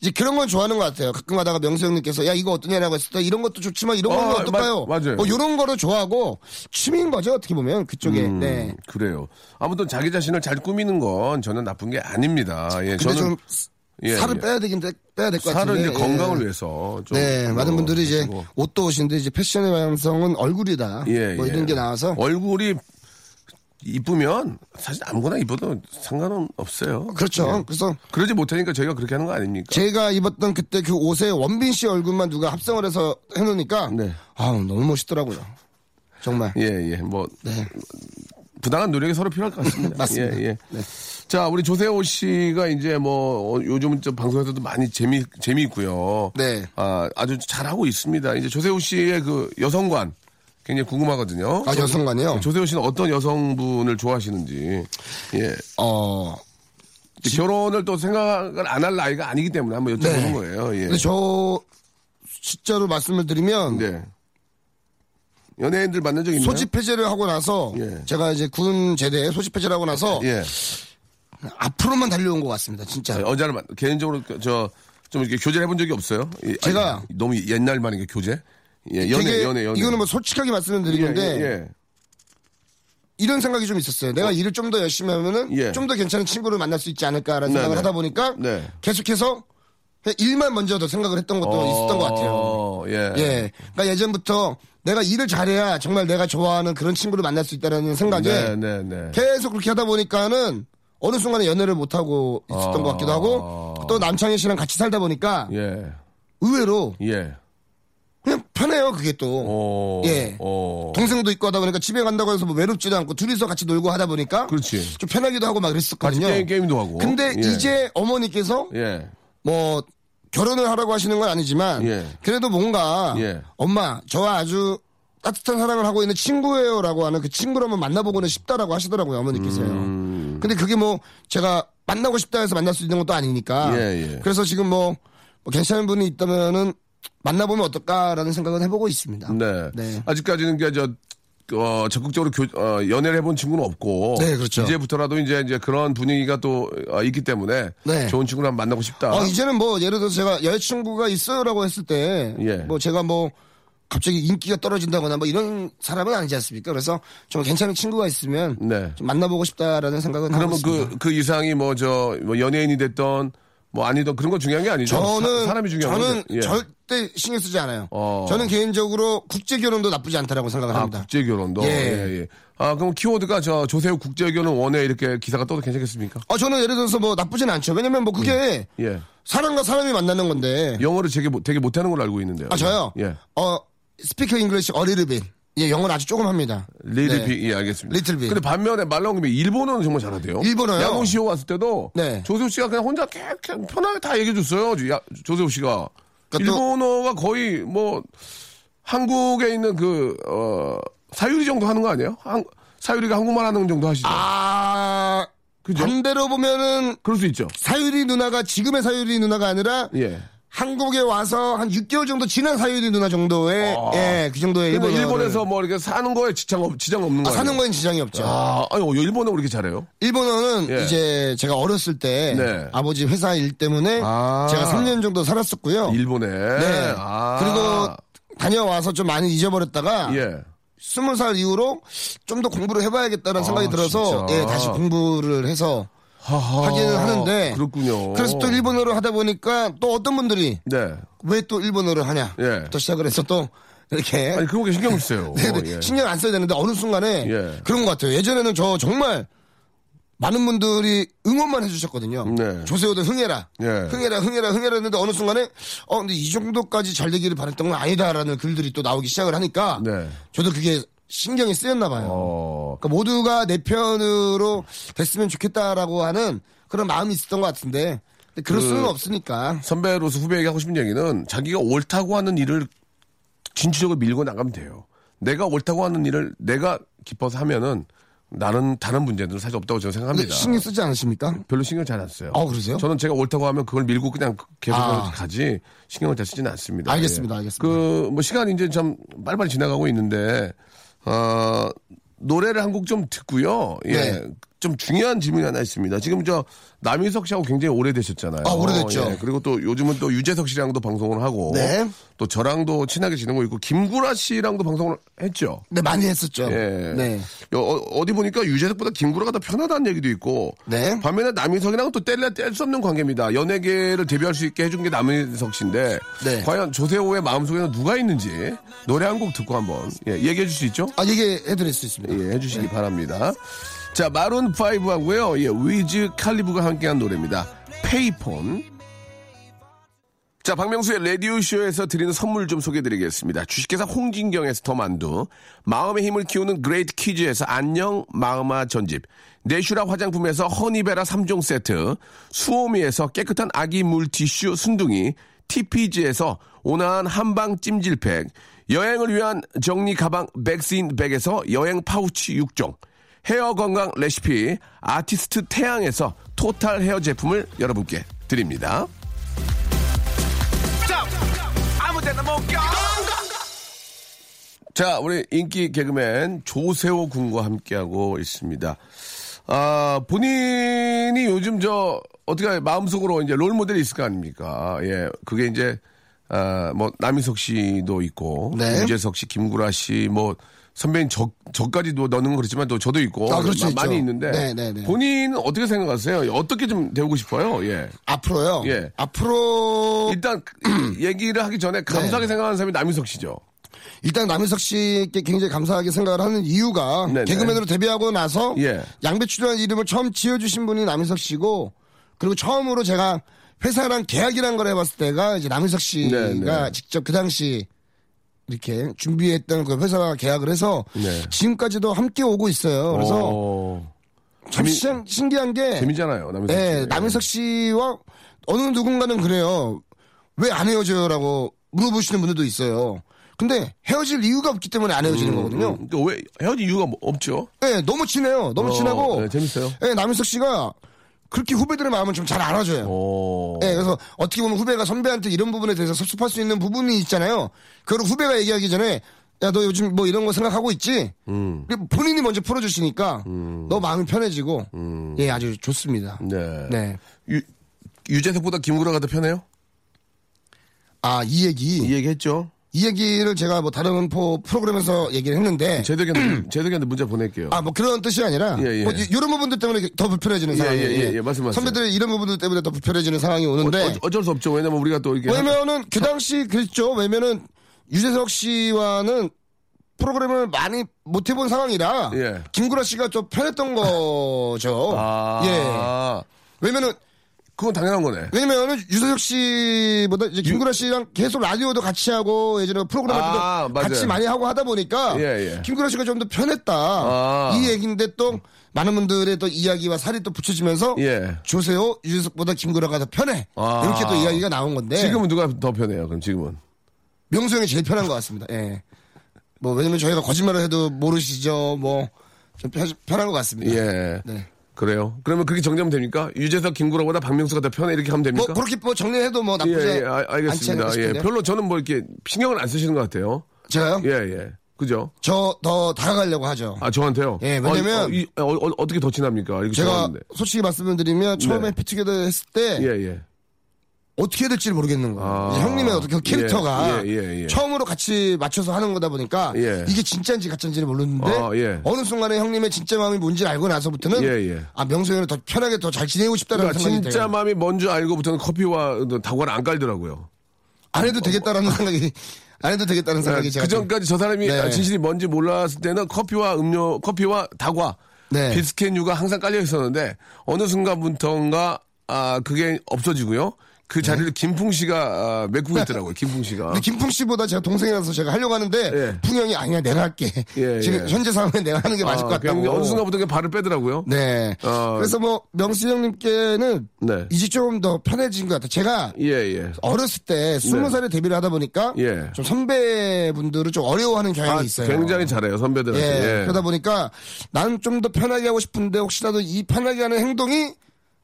[SPEAKER 2] 이제 그런 건 좋아하는 것 같아요. 가끔 가다가 명수 형님께서 야 이거 어떠냐라고 했을 때 이런 것도 좋지만 이런 건
[SPEAKER 1] 어,
[SPEAKER 2] 어떨까요?
[SPEAKER 1] 맞- 맞아요.
[SPEAKER 2] 뭐 이런 거를 좋아하고 취미인 거죠 어떻게 보면 그쪽에.
[SPEAKER 1] 음,
[SPEAKER 2] 네.
[SPEAKER 1] 그래요. 아무튼 자기 자신을 잘 꾸미는 건 저는 나쁜 게 아닙니다. 예, 저는
[SPEAKER 2] 좀
[SPEAKER 1] 예,
[SPEAKER 2] 살을
[SPEAKER 1] 예.
[SPEAKER 2] 빼야 되긴 돼- 빼야 될 것 같은데.
[SPEAKER 1] 이제
[SPEAKER 2] 예.
[SPEAKER 1] 건강을 위해서 좀
[SPEAKER 2] 네, 많은
[SPEAKER 1] 어,
[SPEAKER 2] 분들이 이제. 옷도 옷인데 이제 패션의 완성은 얼굴이다.
[SPEAKER 1] 예,
[SPEAKER 2] 뭐
[SPEAKER 1] 예.
[SPEAKER 2] 이런 게 나와서
[SPEAKER 1] 얼굴이 이쁘면 사실 아무거나 입어도 상관은 없어요.
[SPEAKER 2] 그렇죠.
[SPEAKER 1] 예.
[SPEAKER 2] 그래서
[SPEAKER 1] 그러지 못하니까 저희가 그렇게 하는 거 아닙니까?
[SPEAKER 2] 제가 입었던 그때 그 옷에 원빈 씨 얼굴만 누가 합성을 해서 해놓으니까
[SPEAKER 1] 네.
[SPEAKER 2] 아 너무 멋있더라고요. 정말.
[SPEAKER 1] 예, 예. 뭐
[SPEAKER 2] 네.
[SPEAKER 1] 부당한 노력이 서로 필요할 것 같습니다. (laughs)
[SPEAKER 2] 맞습니다.
[SPEAKER 1] 예, 예. 자, 우리 조세호 씨가 이제 뭐 어, 요즘 저 방송에서도 많이 재미 재미있고요.
[SPEAKER 2] 네.
[SPEAKER 1] 아, 아주 잘하고 있습니다. 이제 조세호 씨의 그 여성관 굉장히 궁금하거든요.
[SPEAKER 2] 아 여성관이요.
[SPEAKER 1] 조세호 씨는 어떤 여성분을 좋아하시는지. 예.
[SPEAKER 2] 어.
[SPEAKER 1] 결혼을 또 생각을 안 할 나이가 아니기 때문에 한번 여쭤보는
[SPEAKER 2] 네.
[SPEAKER 1] 거예요. 예.
[SPEAKER 2] 저 진짜로 말씀을 드리면
[SPEAKER 1] 네. 연예인들 만난 적 있나요?
[SPEAKER 2] 소집 해제를 하고 나서
[SPEAKER 1] 예.
[SPEAKER 2] 제가 이제 군 제대에 소집 해제를 하고 나서
[SPEAKER 1] 예.
[SPEAKER 2] 앞으로만 달려온 것 같습니다. 진짜.
[SPEAKER 1] 여자를 만 개인적으로 그저좀 이렇게 교제를 해본 적이 없어요. 이-
[SPEAKER 2] 제가-
[SPEAKER 1] 아니, 너무 옛날만인 게 교제. 예, 연애,
[SPEAKER 2] 되게
[SPEAKER 1] 연애, 연애.
[SPEAKER 2] 이거는 뭐 솔직하게 말씀을
[SPEAKER 1] 예,
[SPEAKER 2] 드리는데
[SPEAKER 1] 예, 예.
[SPEAKER 2] 이런 생각이 좀 있었어요. 내가 일을 좀 더 열심히 하면은
[SPEAKER 1] 예.
[SPEAKER 2] 좀더 괜찮은 친구를 만날 수 있지 않을까라는
[SPEAKER 1] 네,
[SPEAKER 2] 생각을
[SPEAKER 1] 네.
[SPEAKER 2] 하다 보니까
[SPEAKER 1] 네.
[SPEAKER 2] 계속해서 일만 먼저 더 생각을 했던 것도 있었던 것 같아요.
[SPEAKER 1] 어, 예.
[SPEAKER 2] 예. 그러니까 예전부터 내가 일을 잘해야 정말 내가 좋아하는 그런 친구를 만날 수 있다는 생각에
[SPEAKER 1] 네, 네, 네.
[SPEAKER 2] 계속 그렇게 하다 보니까는 어느 순간에 연애를 못 하고 있었던
[SPEAKER 1] 아.
[SPEAKER 2] 것 같기도 하고 또 남창희 씨랑 같이 살다 보니까
[SPEAKER 1] 예.
[SPEAKER 2] 의외로
[SPEAKER 1] 예.
[SPEAKER 2] 그냥 편해요 그게 또
[SPEAKER 1] 어.
[SPEAKER 2] 예.
[SPEAKER 1] 어.
[SPEAKER 2] 동생도 있고 하다 보니까 집에 간다고 해서 뭐 외롭지도 않고 둘이서 같이 놀고 하다 보니까
[SPEAKER 1] 그렇지.
[SPEAKER 2] 좀 편하기도 하고 막
[SPEAKER 1] 같이
[SPEAKER 2] 그랬었거든요.
[SPEAKER 1] 게임, 게임 도 하고.
[SPEAKER 2] 근데
[SPEAKER 1] 예.
[SPEAKER 2] 이제 어머니께서
[SPEAKER 1] 예.
[SPEAKER 2] 뭐 결혼을 하라고 하시는 건 아니지만
[SPEAKER 1] 예.
[SPEAKER 2] 그래도 뭔가
[SPEAKER 1] 예.
[SPEAKER 2] 엄마 저와 아주 따뜻한 사랑을 하고 있는 친구예요라고 하는 그 친구를 한번 만나보고는 싶다라고 하시더라고요 어머니께서요.
[SPEAKER 1] 음.
[SPEAKER 2] 근데 그게 뭐 제가 만나고 싶다 해서 만날 수 있는 것도 아니니까.
[SPEAKER 1] 예, 예.
[SPEAKER 2] 그래서 지금 뭐, 뭐 괜찮은 분이 있다면은 만나보면 어떨까라는 생각은 해보고 있습니다.
[SPEAKER 1] 네.
[SPEAKER 2] 네.
[SPEAKER 1] 아직까지는 그저 어, 적극적으로 교, 어, 연애를 해본 친구는 없고.
[SPEAKER 2] 네, 그렇죠.
[SPEAKER 1] 이제부터라도 이제 이제 그런 분위기가 또 어, 있기 때문에.
[SPEAKER 2] 네.
[SPEAKER 1] 좋은 친구를 한번 만나고 싶다.
[SPEAKER 2] 어, 이제는 뭐 예를 들어서 제가 여자친구가 있어요라고 했을 때,
[SPEAKER 1] 예.
[SPEAKER 2] 뭐 제가 뭐 갑자기 인기가 떨어진다거나 뭐 이런 사람은 아니지 않습니까? 그래서 좀 괜찮은 친구가 있으면
[SPEAKER 1] 네.
[SPEAKER 2] 좀 만나보고 싶다라는 생각은 하고
[SPEAKER 1] 그러면
[SPEAKER 2] 있습니다.
[SPEAKER 1] 그, 그 이상이 뭐 저, 뭐 연예인이 됐던 뭐 아니던 그런 건 중요한 게 아니죠.
[SPEAKER 2] 저는
[SPEAKER 1] 사, 람이 중요한
[SPEAKER 2] 저는.
[SPEAKER 1] 예.
[SPEAKER 2] 절대 신경 쓰지 않아요.
[SPEAKER 1] 어.
[SPEAKER 2] 저는 개인적으로 국제 결혼도 나쁘지 않다라고 생각을
[SPEAKER 1] 아,
[SPEAKER 2] 합니다.
[SPEAKER 1] 국제 결혼도.
[SPEAKER 2] 예.
[SPEAKER 1] 예, 예. 아, 그럼 키워드가 저 조세호 국제 결혼 원해 이렇게 기사가 떠도 괜찮겠습니까?
[SPEAKER 2] 어, 저는 예를 들어서 뭐 나쁘진 않죠. 왜냐면 뭐 그게
[SPEAKER 1] 예.
[SPEAKER 2] 사람과 사람이 만나는 건데.
[SPEAKER 1] 영어를 되게, 못- 되게 못하는 걸로 알고 있는데요.
[SPEAKER 2] 아, 저요?
[SPEAKER 1] 예.
[SPEAKER 2] 어, speak English a little bit. 예, 영어를 아주 조금 합니다.
[SPEAKER 1] 리틀
[SPEAKER 2] 네.
[SPEAKER 1] 비, 예, 알겠습니다.
[SPEAKER 2] 리틀 비.
[SPEAKER 1] 근데 반면에 말 나온 김에 일본어는 정말 잘하대요.
[SPEAKER 2] 일본어요?
[SPEAKER 1] 야노시오 왔을 때도
[SPEAKER 2] 네.
[SPEAKER 1] 조세호 씨가 그냥 혼자 개- 그냥 편하게 다 얘기해 줬어요. 야, 조세호 씨가.
[SPEAKER 2] 그러니까 또-
[SPEAKER 1] 일본어가 거의 뭐 한국에 있는 그, 어, 사유리 정도 하는 거 아니에요? 한, 사유리가 한국말 하는 정도 하시죠?
[SPEAKER 2] 아,
[SPEAKER 1] 그죠?
[SPEAKER 2] 반대로 보면은
[SPEAKER 1] 그럴 수 있죠.
[SPEAKER 2] 사유리 누나가 지금의 사유리 누나가 아니라
[SPEAKER 1] 예.
[SPEAKER 2] 한국에 와서 한 6개월 정도 지난 사유리 누나 정도의
[SPEAKER 1] 아.
[SPEAKER 2] 예, 그 정도의 일본어를
[SPEAKER 1] 일본에서 뭐 이렇게 사는 거에 지장, 없, 지장 없는
[SPEAKER 2] 아,
[SPEAKER 1] 거
[SPEAKER 2] 사는? 거엔 지장이 없죠.
[SPEAKER 1] 아, 아니, 일본어 왜 이렇게 잘해요?
[SPEAKER 2] 일본어는
[SPEAKER 1] 예.
[SPEAKER 2] 이제 제가 어렸을 때
[SPEAKER 1] 네.
[SPEAKER 2] 아버지 회사 일 때문에
[SPEAKER 1] 아.
[SPEAKER 2] 제가 3년 정도 살았었고요.
[SPEAKER 1] 일본에.
[SPEAKER 2] 네.
[SPEAKER 1] 아.
[SPEAKER 2] 그리고 다녀와서 좀 많이 잊어버렸다가
[SPEAKER 1] 예.
[SPEAKER 2] 스무 살 이후로 좀 더 공부를 해봐야겠다는
[SPEAKER 1] 아,
[SPEAKER 2] 생각이 들어서
[SPEAKER 1] 진짜.
[SPEAKER 2] 예, 다시 공부를 해서
[SPEAKER 1] 하하.
[SPEAKER 2] 하기는 하는데
[SPEAKER 1] 그렇군요.
[SPEAKER 2] 그래서 또 일본어를 하다 보니까 또 어떤 분들이
[SPEAKER 1] 네.
[SPEAKER 2] 왜 또 일본어를 하냐
[SPEAKER 1] 예.
[SPEAKER 2] 또 시작을 해서 또 이렇게
[SPEAKER 1] 아니, 그런 게 신경 쓰세요. (laughs)
[SPEAKER 2] 네, 네.
[SPEAKER 1] 예.
[SPEAKER 2] 신경 안 써야 되는데 어느 순간에
[SPEAKER 1] 예.
[SPEAKER 2] 그런 것 같아요. 예전에는 저 정말 많은 분들이 응원만 해주셨거든요.
[SPEAKER 1] 네.
[SPEAKER 2] 조세호도 흥해라,
[SPEAKER 1] 예.
[SPEAKER 2] 흥해라, 흥해라, 흥해라 했는데 어느 순간에 어 근데 이 정도까지 잘 되기를 바랬던 건 아니다라는 글들이 또 나오기 시작을 하니까
[SPEAKER 1] 네.
[SPEAKER 2] 저도 그게 신경이 쓰였나 봐요.
[SPEAKER 1] 어.
[SPEAKER 2] 그러니까 모두가 내 편으로 됐으면 좋겠다라고 하는 그런 마음이 있었던 것 같은데 그럴
[SPEAKER 1] 그-
[SPEAKER 2] 수는 없으니까
[SPEAKER 1] 선배로서 후배에게 하고 싶은 얘기는 자기가 옳다고 하는 일을 진취적으로 밀고 나가면 돼요. 내가 옳다고 하는 일을 내가 기뻐서 하면은 나는 다른 문제들은 사실 없다고 저는 생각합니다.
[SPEAKER 2] 신경 쓰지 않으십니까?
[SPEAKER 1] 별로 신경 잘 안 써요.
[SPEAKER 2] 아, 그러세요?
[SPEAKER 1] 저는 제가 옳다고 하면 그걸 밀고 그냥 계속
[SPEAKER 2] 아.
[SPEAKER 1] 가지 신경을 잘 쓰지는 않습니다.
[SPEAKER 2] 알겠습니다,
[SPEAKER 1] 예.
[SPEAKER 2] 알겠습니다.
[SPEAKER 1] 그, 뭐, 시간이 이제 좀 빨리빨리 지나가고 있는데, 어, 노래를 한 곡 좀 듣고요. 예.
[SPEAKER 2] 네.
[SPEAKER 1] 좀 중요한 질문이 하나 있습니다. 지금 저 남희석 씨하고 굉장히 오래되셨잖아요.
[SPEAKER 2] 아, 오래됐죠.
[SPEAKER 1] 예. 그리고 또 요즘은 또 유재석 씨랑도 방송을 하고,
[SPEAKER 2] 네.
[SPEAKER 1] 또 저랑도 친하게 지내고 있고, 김구라 씨랑도 방송을 했죠.
[SPEAKER 2] 네 많이 했었죠.
[SPEAKER 1] 예.
[SPEAKER 2] 네.
[SPEAKER 1] 어, 디 보니까 유재석보다 김구라가 더 편하다는 얘기도 있고.
[SPEAKER 2] 네.
[SPEAKER 1] 반면에 남희석이랑은 또 뗄래 뗄 수 없는 관계입니다. 연예계를 데뷔할 수 있게 해준 게 남희석 씨인데.
[SPEAKER 2] 네.
[SPEAKER 1] 과연 조세호의 마음속에는 누가 있는지 노래 한 곡 듣고 한번 예, 얘기해 줄 수 있죠?
[SPEAKER 2] 아 얘기해 드릴 수 있습니다.
[SPEAKER 1] 예, 해 주시기 바랍니다. 자, 마룬 5하고요. 예, 위즈 칼리파가 함께한 노래입니다. Payphone. 자, 박명수의 라디오쇼에서 드리는 선물 좀 소개해 드리겠습니다. 주식회사 홍진경에서 더 만두, 마음의 힘을 키우는 그레이트 키즈에서 안녕 마음아 전집, 내슈라 화장품에서 허니베라 3종 세트, 수오미에서 깨끗한 아기 물티슈 순둥이, TPG에서 온화한 한방 찜질팩, 여행을 위한 정리 가방 백스인 백에서 여행 파우치 6종, 헤어 건강 레시피 아티스트 태양에서 토탈 헤어 제품을 여러분께 드립니다. 자, 우리 인기 개그맨 조세호 군과 함께하고 있습니다. 아, 본인이 요즘 저, 어떻게 마음속으로 이제 롤 모델이 있을 거 아닙니까? 예. 그게 이제, 아, 뭐, 남희석 씨도 있고,
[SPEAKER 2] 네.
[SPEAKER 1] 유재석 씨, 김구라 씨, 뭐, 선배님 저, 저까지도 넣는 건 그렇지만 또 저도 있고
[SPEAKER 2] 아, 그렇죠,
[SPEAKER 1] 마- 많이. 있는데
[SPEAKER 2] 네, 네, 네.
[SPEAKER 1] 본인은 어떻게 생각하세요? 어떻게 좀 배우고 싶어요? 예.
[SPEAKER 2] 앞으로요.
[SPEAKER 1] 예.
[SPEAKER 2] 앞으로
[SPEAKER 1] 일단 (clears throat) 얘기를 하기 전에 감사하게
[SPEAKER 2] 네.
[SPEAKER 1] 생각하는 사람이 남희석 씨죠.
[SPEAKER 2] 일단 남희석 씨께 굉장히 감사하게 생각을 하는 이유가
[SPEAKER 1] 네네.
[SPEAKER 2] 개그맨으로 데뷔하고 나서
[SPEAKER 1] 예.
[SPEAKER 2] 양배추라는 이름을 처음 지어주신 분이 남희석 씨고 그리고 처음으로 제가 회사랑 계약이란 걸 해봤을 때가 이제 남희석 씨가
[SPEAKER 1] 네네.
[SPEAKER 2] 직접 그 당시 이렇게 준비했던 그 회사와 계약을 해서
[SPEAKER 1] 네.
[SPEAKER 2] 지금까지도 함께 오고 있어요. 그래서
[SPEAKER 1] 어,
[SPEAKER 2] 참
[SPEAKER 1] 재미-
[SPEAKER 2] 신- 신기한 게
[SPEAKER 1] 재미잖아요, 남희석 씨.
[SPEAKER 2] 예, 남희석 씨와 어느 누군가는 그래요. 왜 안 헤어져요라고 물어보시는 분들도 있어요. 근데 헤어질 이유가 없기 때문에 안 헤어지는 거거든요.
[SPEAKER 1] 음, 그러니까 왜 헤어질 이유가 뭐 없죠?
[SPEAKER 2] 예, 너무 친해요. 너무
[SPEAKER 1] 어,
[SPEAKER 2] 친하고.
[SPEAKER 1] 네, 재밌어요.
[SPEAKER 2] 예, 남희석 씨가 그렇게 후배들의 마음을 좀 잘 알아줘요.
[SPEAKER 1] 어.
[SPEAKER 2] 예, 그래서 어떻게 보면 후배가 선배한테 이런 부분에 대해서 섭섭할 수 있는 부분이 있잖아요. 그걸 후배가 얘기하기 전에 야, 너 요즘 뭐 이런 거 생각하고 있지?
[SPEAKER 1] 음.
[SPEAKER 2] 본인이 먼저 풀어주시니까 너 마음이 편해지고
[SPEAKER 1] 음.
[SPEAKER 2] 예, 아주 좋습니다.
[SPEAKER 1] 네.
[SPEAKER 2] 네.
[SPEAKER 1] 유, 유재석보다 김구라가 더 편해요?
[SPEAKER 2] 아, 이 얘기.
[SPEAKER 1] 이 얘기 했죠?
[SPEAKER 2] 이 얘기를 제가 뭐 다른 포, 프로그램에서 얘기를 했는데
[SPEAKER 1] 제덕이한테, 제덕이한테 문자 보낼게요.
[SPEAKER 2] 아 뭐 그런 뜻이 아니라
[SPEAKER 1] 예, 예.
[SPEAKER 2] 뭐 이- 이런 부분들 때문에 더 불편해지는
[SPEAKER 1] 예,
[SPEAKER 2] 상황이
[SPEAKER 1] 예, 예, 예, 말씀하세요.
[SPEAKER 2] 선배들이 이런 부분들 때문에 더 불편해지는 상황이 오는데
[SPEAKER 1] 어, 쩔수 없죠. 왜냐면 우리가 또 이게.
[SPEAKER 2] 왜냐면은 그 당시 그랬죠 왜냐면은 유재석 씨와는 프로그램을 많이 못 해본 상황이라
[SPEAKER 1] 예.
[SPEAKER 2] 김구라 씨가 좀 편했던 거죠
[SPEAKER 1] 아.
[SPEAKER 2] 예 왜냐면은
[SPEAKER 1] 그건 당연한 거네.
[SPEAKER 2] 왜냐면은 유재석 씨보다 이제 김구라 씨랑 계속 라디오도 같이 하고 예전에 프로그램 할 때도
[SPEAKER 1] 아.
[SPEAKER 2] 같이 많이 하고 하다 보니까
[SPEAKER 1] 예, 예.
[SPEAKER 2] 김구라 씨가 좀 더 편했다.
[SPEAKER 1] 아.
[SPEAKER 2] 이 얘기인데 또 많은 분들의 또 이야기와 살이 또 붙여지면서
[SPEAKER 1] 예.
[SPEAKER 2] 조세호, 유재석보다 김구라가 더 편해.
[SPEAKER 1] 아.
[SPEAKER 2] 이렇게 또 이야기가 나온 건데
[SPEAKER 1] 지금은 누가 더 편해요? 그럼 지금은.
[SPEAKER 2] 명수 형이 제일 편한 것 같습니다. 예. 뭐 왜냐면 저희가 거짓말을 해도 모르시죠. 뭐 좀 편한 것 같습니다.
[SPEAKER 1] 예.
[SPEAKER 2] 네.
[SPEAKER 1] 그래요. 그러면 그렇게 정리하면 됩니까? 유재석, 김구라보다 박명수가 더 편해 이렇게 하면
[SPEAKER 2] 뭐
[SPEAKER 1] 됩니까?
[SPEAKER 2] 그렇게 뭐 정리해도 뭐
[SPEAKER 1] 예,
[SPEAKER 2] 나쁘지
[SPEAKER 1] 예, 아,
[SPEAKER 2] 않지
[SPEAKER 1] 알겠습니다. 예. 별로 저는 뭐 이렇게 신경을 안 쓰시는 것 같아요.
[SPEAKER 2] 제가요?
[SPEAKER 1] 예, 예. 그죠?
[SPEAKER 2] 저 더 다가가려고 하죠.
[SPEAKER 1] 아, 저한테요?
[SPEAKER 2] 예, 왜냐면-
[SPEAKER 1] 어, 어, 이- 어, 어, 떻게더 친합니까?
[SPEAKER 2] 제가
[SPEAKER 1] 좋아하는데.
[SPEAKER 2] 솔직히 말씀을 드리면 처음에
[SPEAKER 1] 네.
[SPEAKER 2] 피투게더 했을 때
[SPEAKER 1] 예, 예.
[SPEAKER 2] 어떻게 해야 될지 를 모르겠는 거예요.
[SPEAKER 1] 아.
[SPEAKER 2] 형님의 어떻게 캐릭터가
[SPEAKER 1] 예, 예, 예.
[SPEAKER 2] 처음으로 같이 맞춰서 하는 거다 보니까
[SPEAKER 1] 예.
[SPEAKER 2] 이게 진짜인지 가짜인지를 모르는데
[SPEAKER 1] 아, 예.
[SPEAKER 2] 어느 순간에 형님의 진짜 마음이 뭔지 알고 나서부터는
[SPEAKER 1] 예, 예.
[SPEAKER 2] 아 형을 더 편하게 더 잘 지내고 싶다라는
[SPEAKER 1] 그러니까
[SPEAKER 2] 생각이
[SPEAKER 1] 진짜
[SPEAKER 2] 돼요.
[SPEAKER 1] 마음이 뭔지 알고부터는 커피와 다과를 안 깔더라고요.
[SPEAKER 2] 안 해도 되겠다라는 생각이 안 해도 되겠다는 생각이 제가
[SPEAKER 1] 그 전까지 저 사람이
[SPEAKER 2] 네.
[SPEAKER 1] 진실이 뭔지 몰랐을 때는 커피와 음료, 커피와 다과,
[SPEAKER 2] 네.
[SPEAKER 1] 비스켓류가 항상 깔려 있었는데 어느 순간부터인가 아 그게 없어지고요. 그 자리를 김풍 씨가 아, 메꾸고 있더라고요. 김풍 씨가.
[SPEAKER 2] 네. 근데 김풍 씨보다 제가 동생이라서 제가 하려고 하는데
[SPEAKER 1] 예.
[SPEAKER 2] 풍 형이 아니야 내가 할게.
[SPEAKER 1] 예,
[SPEAKER 2] 지금
[SPEAKER 1] 예.
[SPEAKER 2] 현재 상황에 내가 하는 게 맞을
[SPEAKER 1] 아,
[SPEAKER 2] 것 같다고.
[SPEAKER 1] 어느 순간부터 그냥 발을 빼더라고요.
[SPEAKER 2] 네.
[SPEAKER 1] 어.
[SPEAKER 2] 그래서 뭐 명수 형님께는
[SPEAKER 1] 네.
[SPEAKER 2] 이제 좀 더 편해진 것 같아요. 제가
[SPEAKER 1] 예, 예.
[SPEAKER 2] 어렸을 때 스무 살에 데뷔를 하다 보니까
[SPEAKER 1] 네. 예.
[SPEAKER 2] 좀 선배분들을 좀 어려워하는 경향이
[SPEAKER 1] 아,
[SPEAKER 2] 있어요.
[SPEAKER 1] 굉장히 잘해요, 선배들한테.
[SPEAKER 2] 그러다 보니까 나는 좀 더 편하게 하고 싶은데 혹시라도 이 편하게 하는 행동이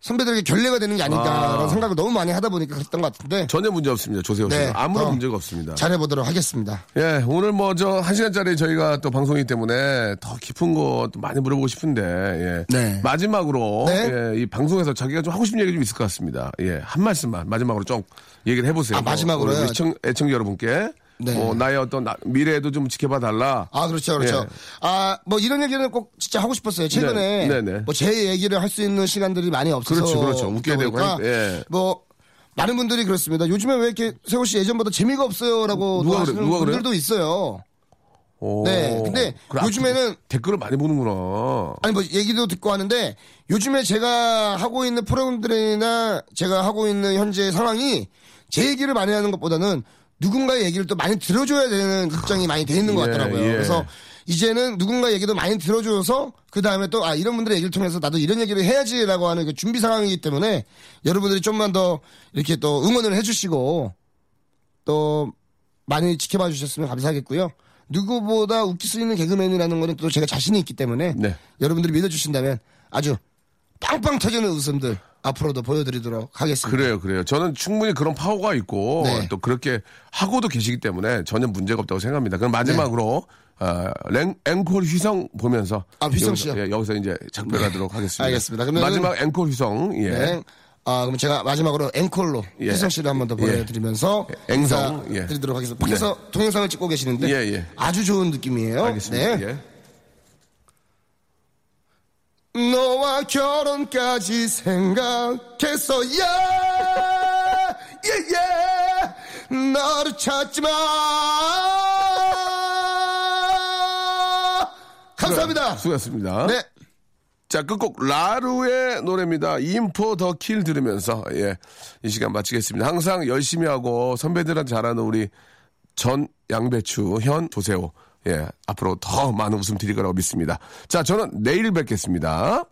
[SPEAKER 2] 선배들에게 결례가 되는 게 아닌가라는
[SPEAKER 1] 아.
[SPEAKER 2] 생각을 너무 많이 하다 보니까 그랬던 것 같은데
[SPEAKER 1] 전혀 문제 없습니다, 조세호 씨.
[SPEAKER 2] 네.
[SPEAKER 1] 아무런
[SPEAKER 2] 어.
[SPEAKER 1] 문제가 없습니다.
[SPEAKER 2] 잘해보도록 하겠습니다.
[SPEAKER 1] 예, 오늘 뭐 저 한 시간짜리 저희가 또 방송이기 때문에 더 깊은 거또 많이 물어보고 싶은데, 예.
[SPEAKER 2] 네.
[SPEAKER 1] 마지막으로,
[SPEAKER 2] 네.
[SPEAKER 1] 예, 이 방송에서 자기가 좀 하고 싶은 얘기 좀 있을 것 같습니다. 예, 한 말씀만 마지막으로 좀 얘기를 해보세요.
[SPEAKER 2] 아, 마지막으로요?
[SPEAKER 1] 우리 시청, 애청자 여러분께.
[SPEAKER 2] 네.
[SPEAKER 1] 뭐 나의 어떤 나- 미래에도 좀 지켜봐 달라.
[SPEAKER 2] 아, 그렇죠, 그렇죠.
[SPEAKER 1] 예.
[SPEAKER 2] 아, 뭐 이런 얘기는 꼭 진짜 하고 싶었어요. 최근에
[SPEAKER 1] 네, 네, 네.
[SPEAKER 2] 뭐제 얘기를 할 수 있는 시간들이 많이 없어서
[SPEAKER 1] 그렇죠, 그렇죠. 웃겨야 되고 예.
[SPEAKER 2] 뭐 많은 분들이 그렇습니다. 요즘에 왜 이렇게 세호 씨 예전보다 재미가 없어요라고
[SPEAKER 1] 누가 그래- 누가 그래요?
[SPEAKER 2] 분들도 있어요.
[SPEAKER 1] 오.
[SPEAKER 2] 네, 근데 요즘에는
[SPEAKER 1] 댓글을 많이 보는구나.
[SPEAKER 2] 아니 뭐 얘기도 듣고 하는데 요즘에 제가 하고 있는 프로그램들이나 제가 하고 있는 현재 상황이 제 얘기를 많이 하는 것보다는 누군가의 얘기를 또 많이 들어줘야 되는 입장이 많이 돼 있는 것
[SPEAKER 1] 예,
[SPEAKER 2] 같더라고요.
[SPEAKER 1] 예.
[SPEAKER 2] 그래서 이제는 누군가 얘기도 많이 들어줘서 그 다음에 또 아 이런 분들의 얘기를 통해서 나도 이런 얘기를 해야지라고 하는 그 준비 상황이기 때문에 여러분들이 좀만 더 이렇게 또 응원을 해주시고 또 많이 지켜봐 주셨으면 감사하겠고요. 누구보다 웃길 수 있는 개그맨이라는 거는 또 제가 자신이 있기 때문에
[SPEAKER 1] 네.
[SPEAKER 2] 여러분들이 믿어주신다면 아주 빵빵 터지는 웃음들 앞으로도 보여드리도록 하겠습니다.
[SPEAKER 1] 그래요, 그래요. 저는 충분히 그런 파워가 있고
[SPEAKER 2] 네.
[SPEAKER 1] 또 그렇게 하고도 계시기 때문에 전혀 문제가 없다고 생각합니다. 그럼 마지막으로 아, 랭, 앵콜 휘성 보면서
[SPEAKER 2] 아, 휘성
[SPEAKER 1] 여기서,
[SPEAKER 2] 씨요?
[SPEAKER 1] 예, 여기서 이제 작별하도록 하겠습니다.
[SPEAKER 2] 알겠습니다. 그러면은-
[SPEAKER 1] 마지막 앵콜 휘성 예.
[SPEAKER 2] 네. 아, 그럼 제가 마지막으로 앵콜로
[SPEAKER 1] 예.
[SPEAKER 2] 혜성 씨를 한 번 더 보내드리면서
[SPEAKER 1] 예. 앵성, 예.
[SPEAKER 2] 드리도록 하겠습니다. 밖에서 동영상을 찍고 계시는데
[SPEAKER 1] 예, 예.
[SPEAKER 2] 아주 좋은 느낌이에요.
[SPEAKER 1] 알겠습니다.
[SPEAKER 2] 네.
[SPEAKER 1] 예.
[SPEAKER 2] 너와 결혼까지 생각했어야 예예 너를 찾지마 감사합니다.
[SPEAKER 1] 수고하셨습니다.
[SPEAKER 2] 네.
[SPEAKER 1] 자, 끝곡 라루의 노래입니다. 인포 더 킬 들으면서 예, 이 시간 마치겠습니다. 항상 열심히 하고 선배들한테 잘하는 우리 전 양배추, 현 조세호. 예, 앞으로 더 많은 웃음 드릴 거라고 믿습니다. 자, 저는 내일 뵙겠습니다.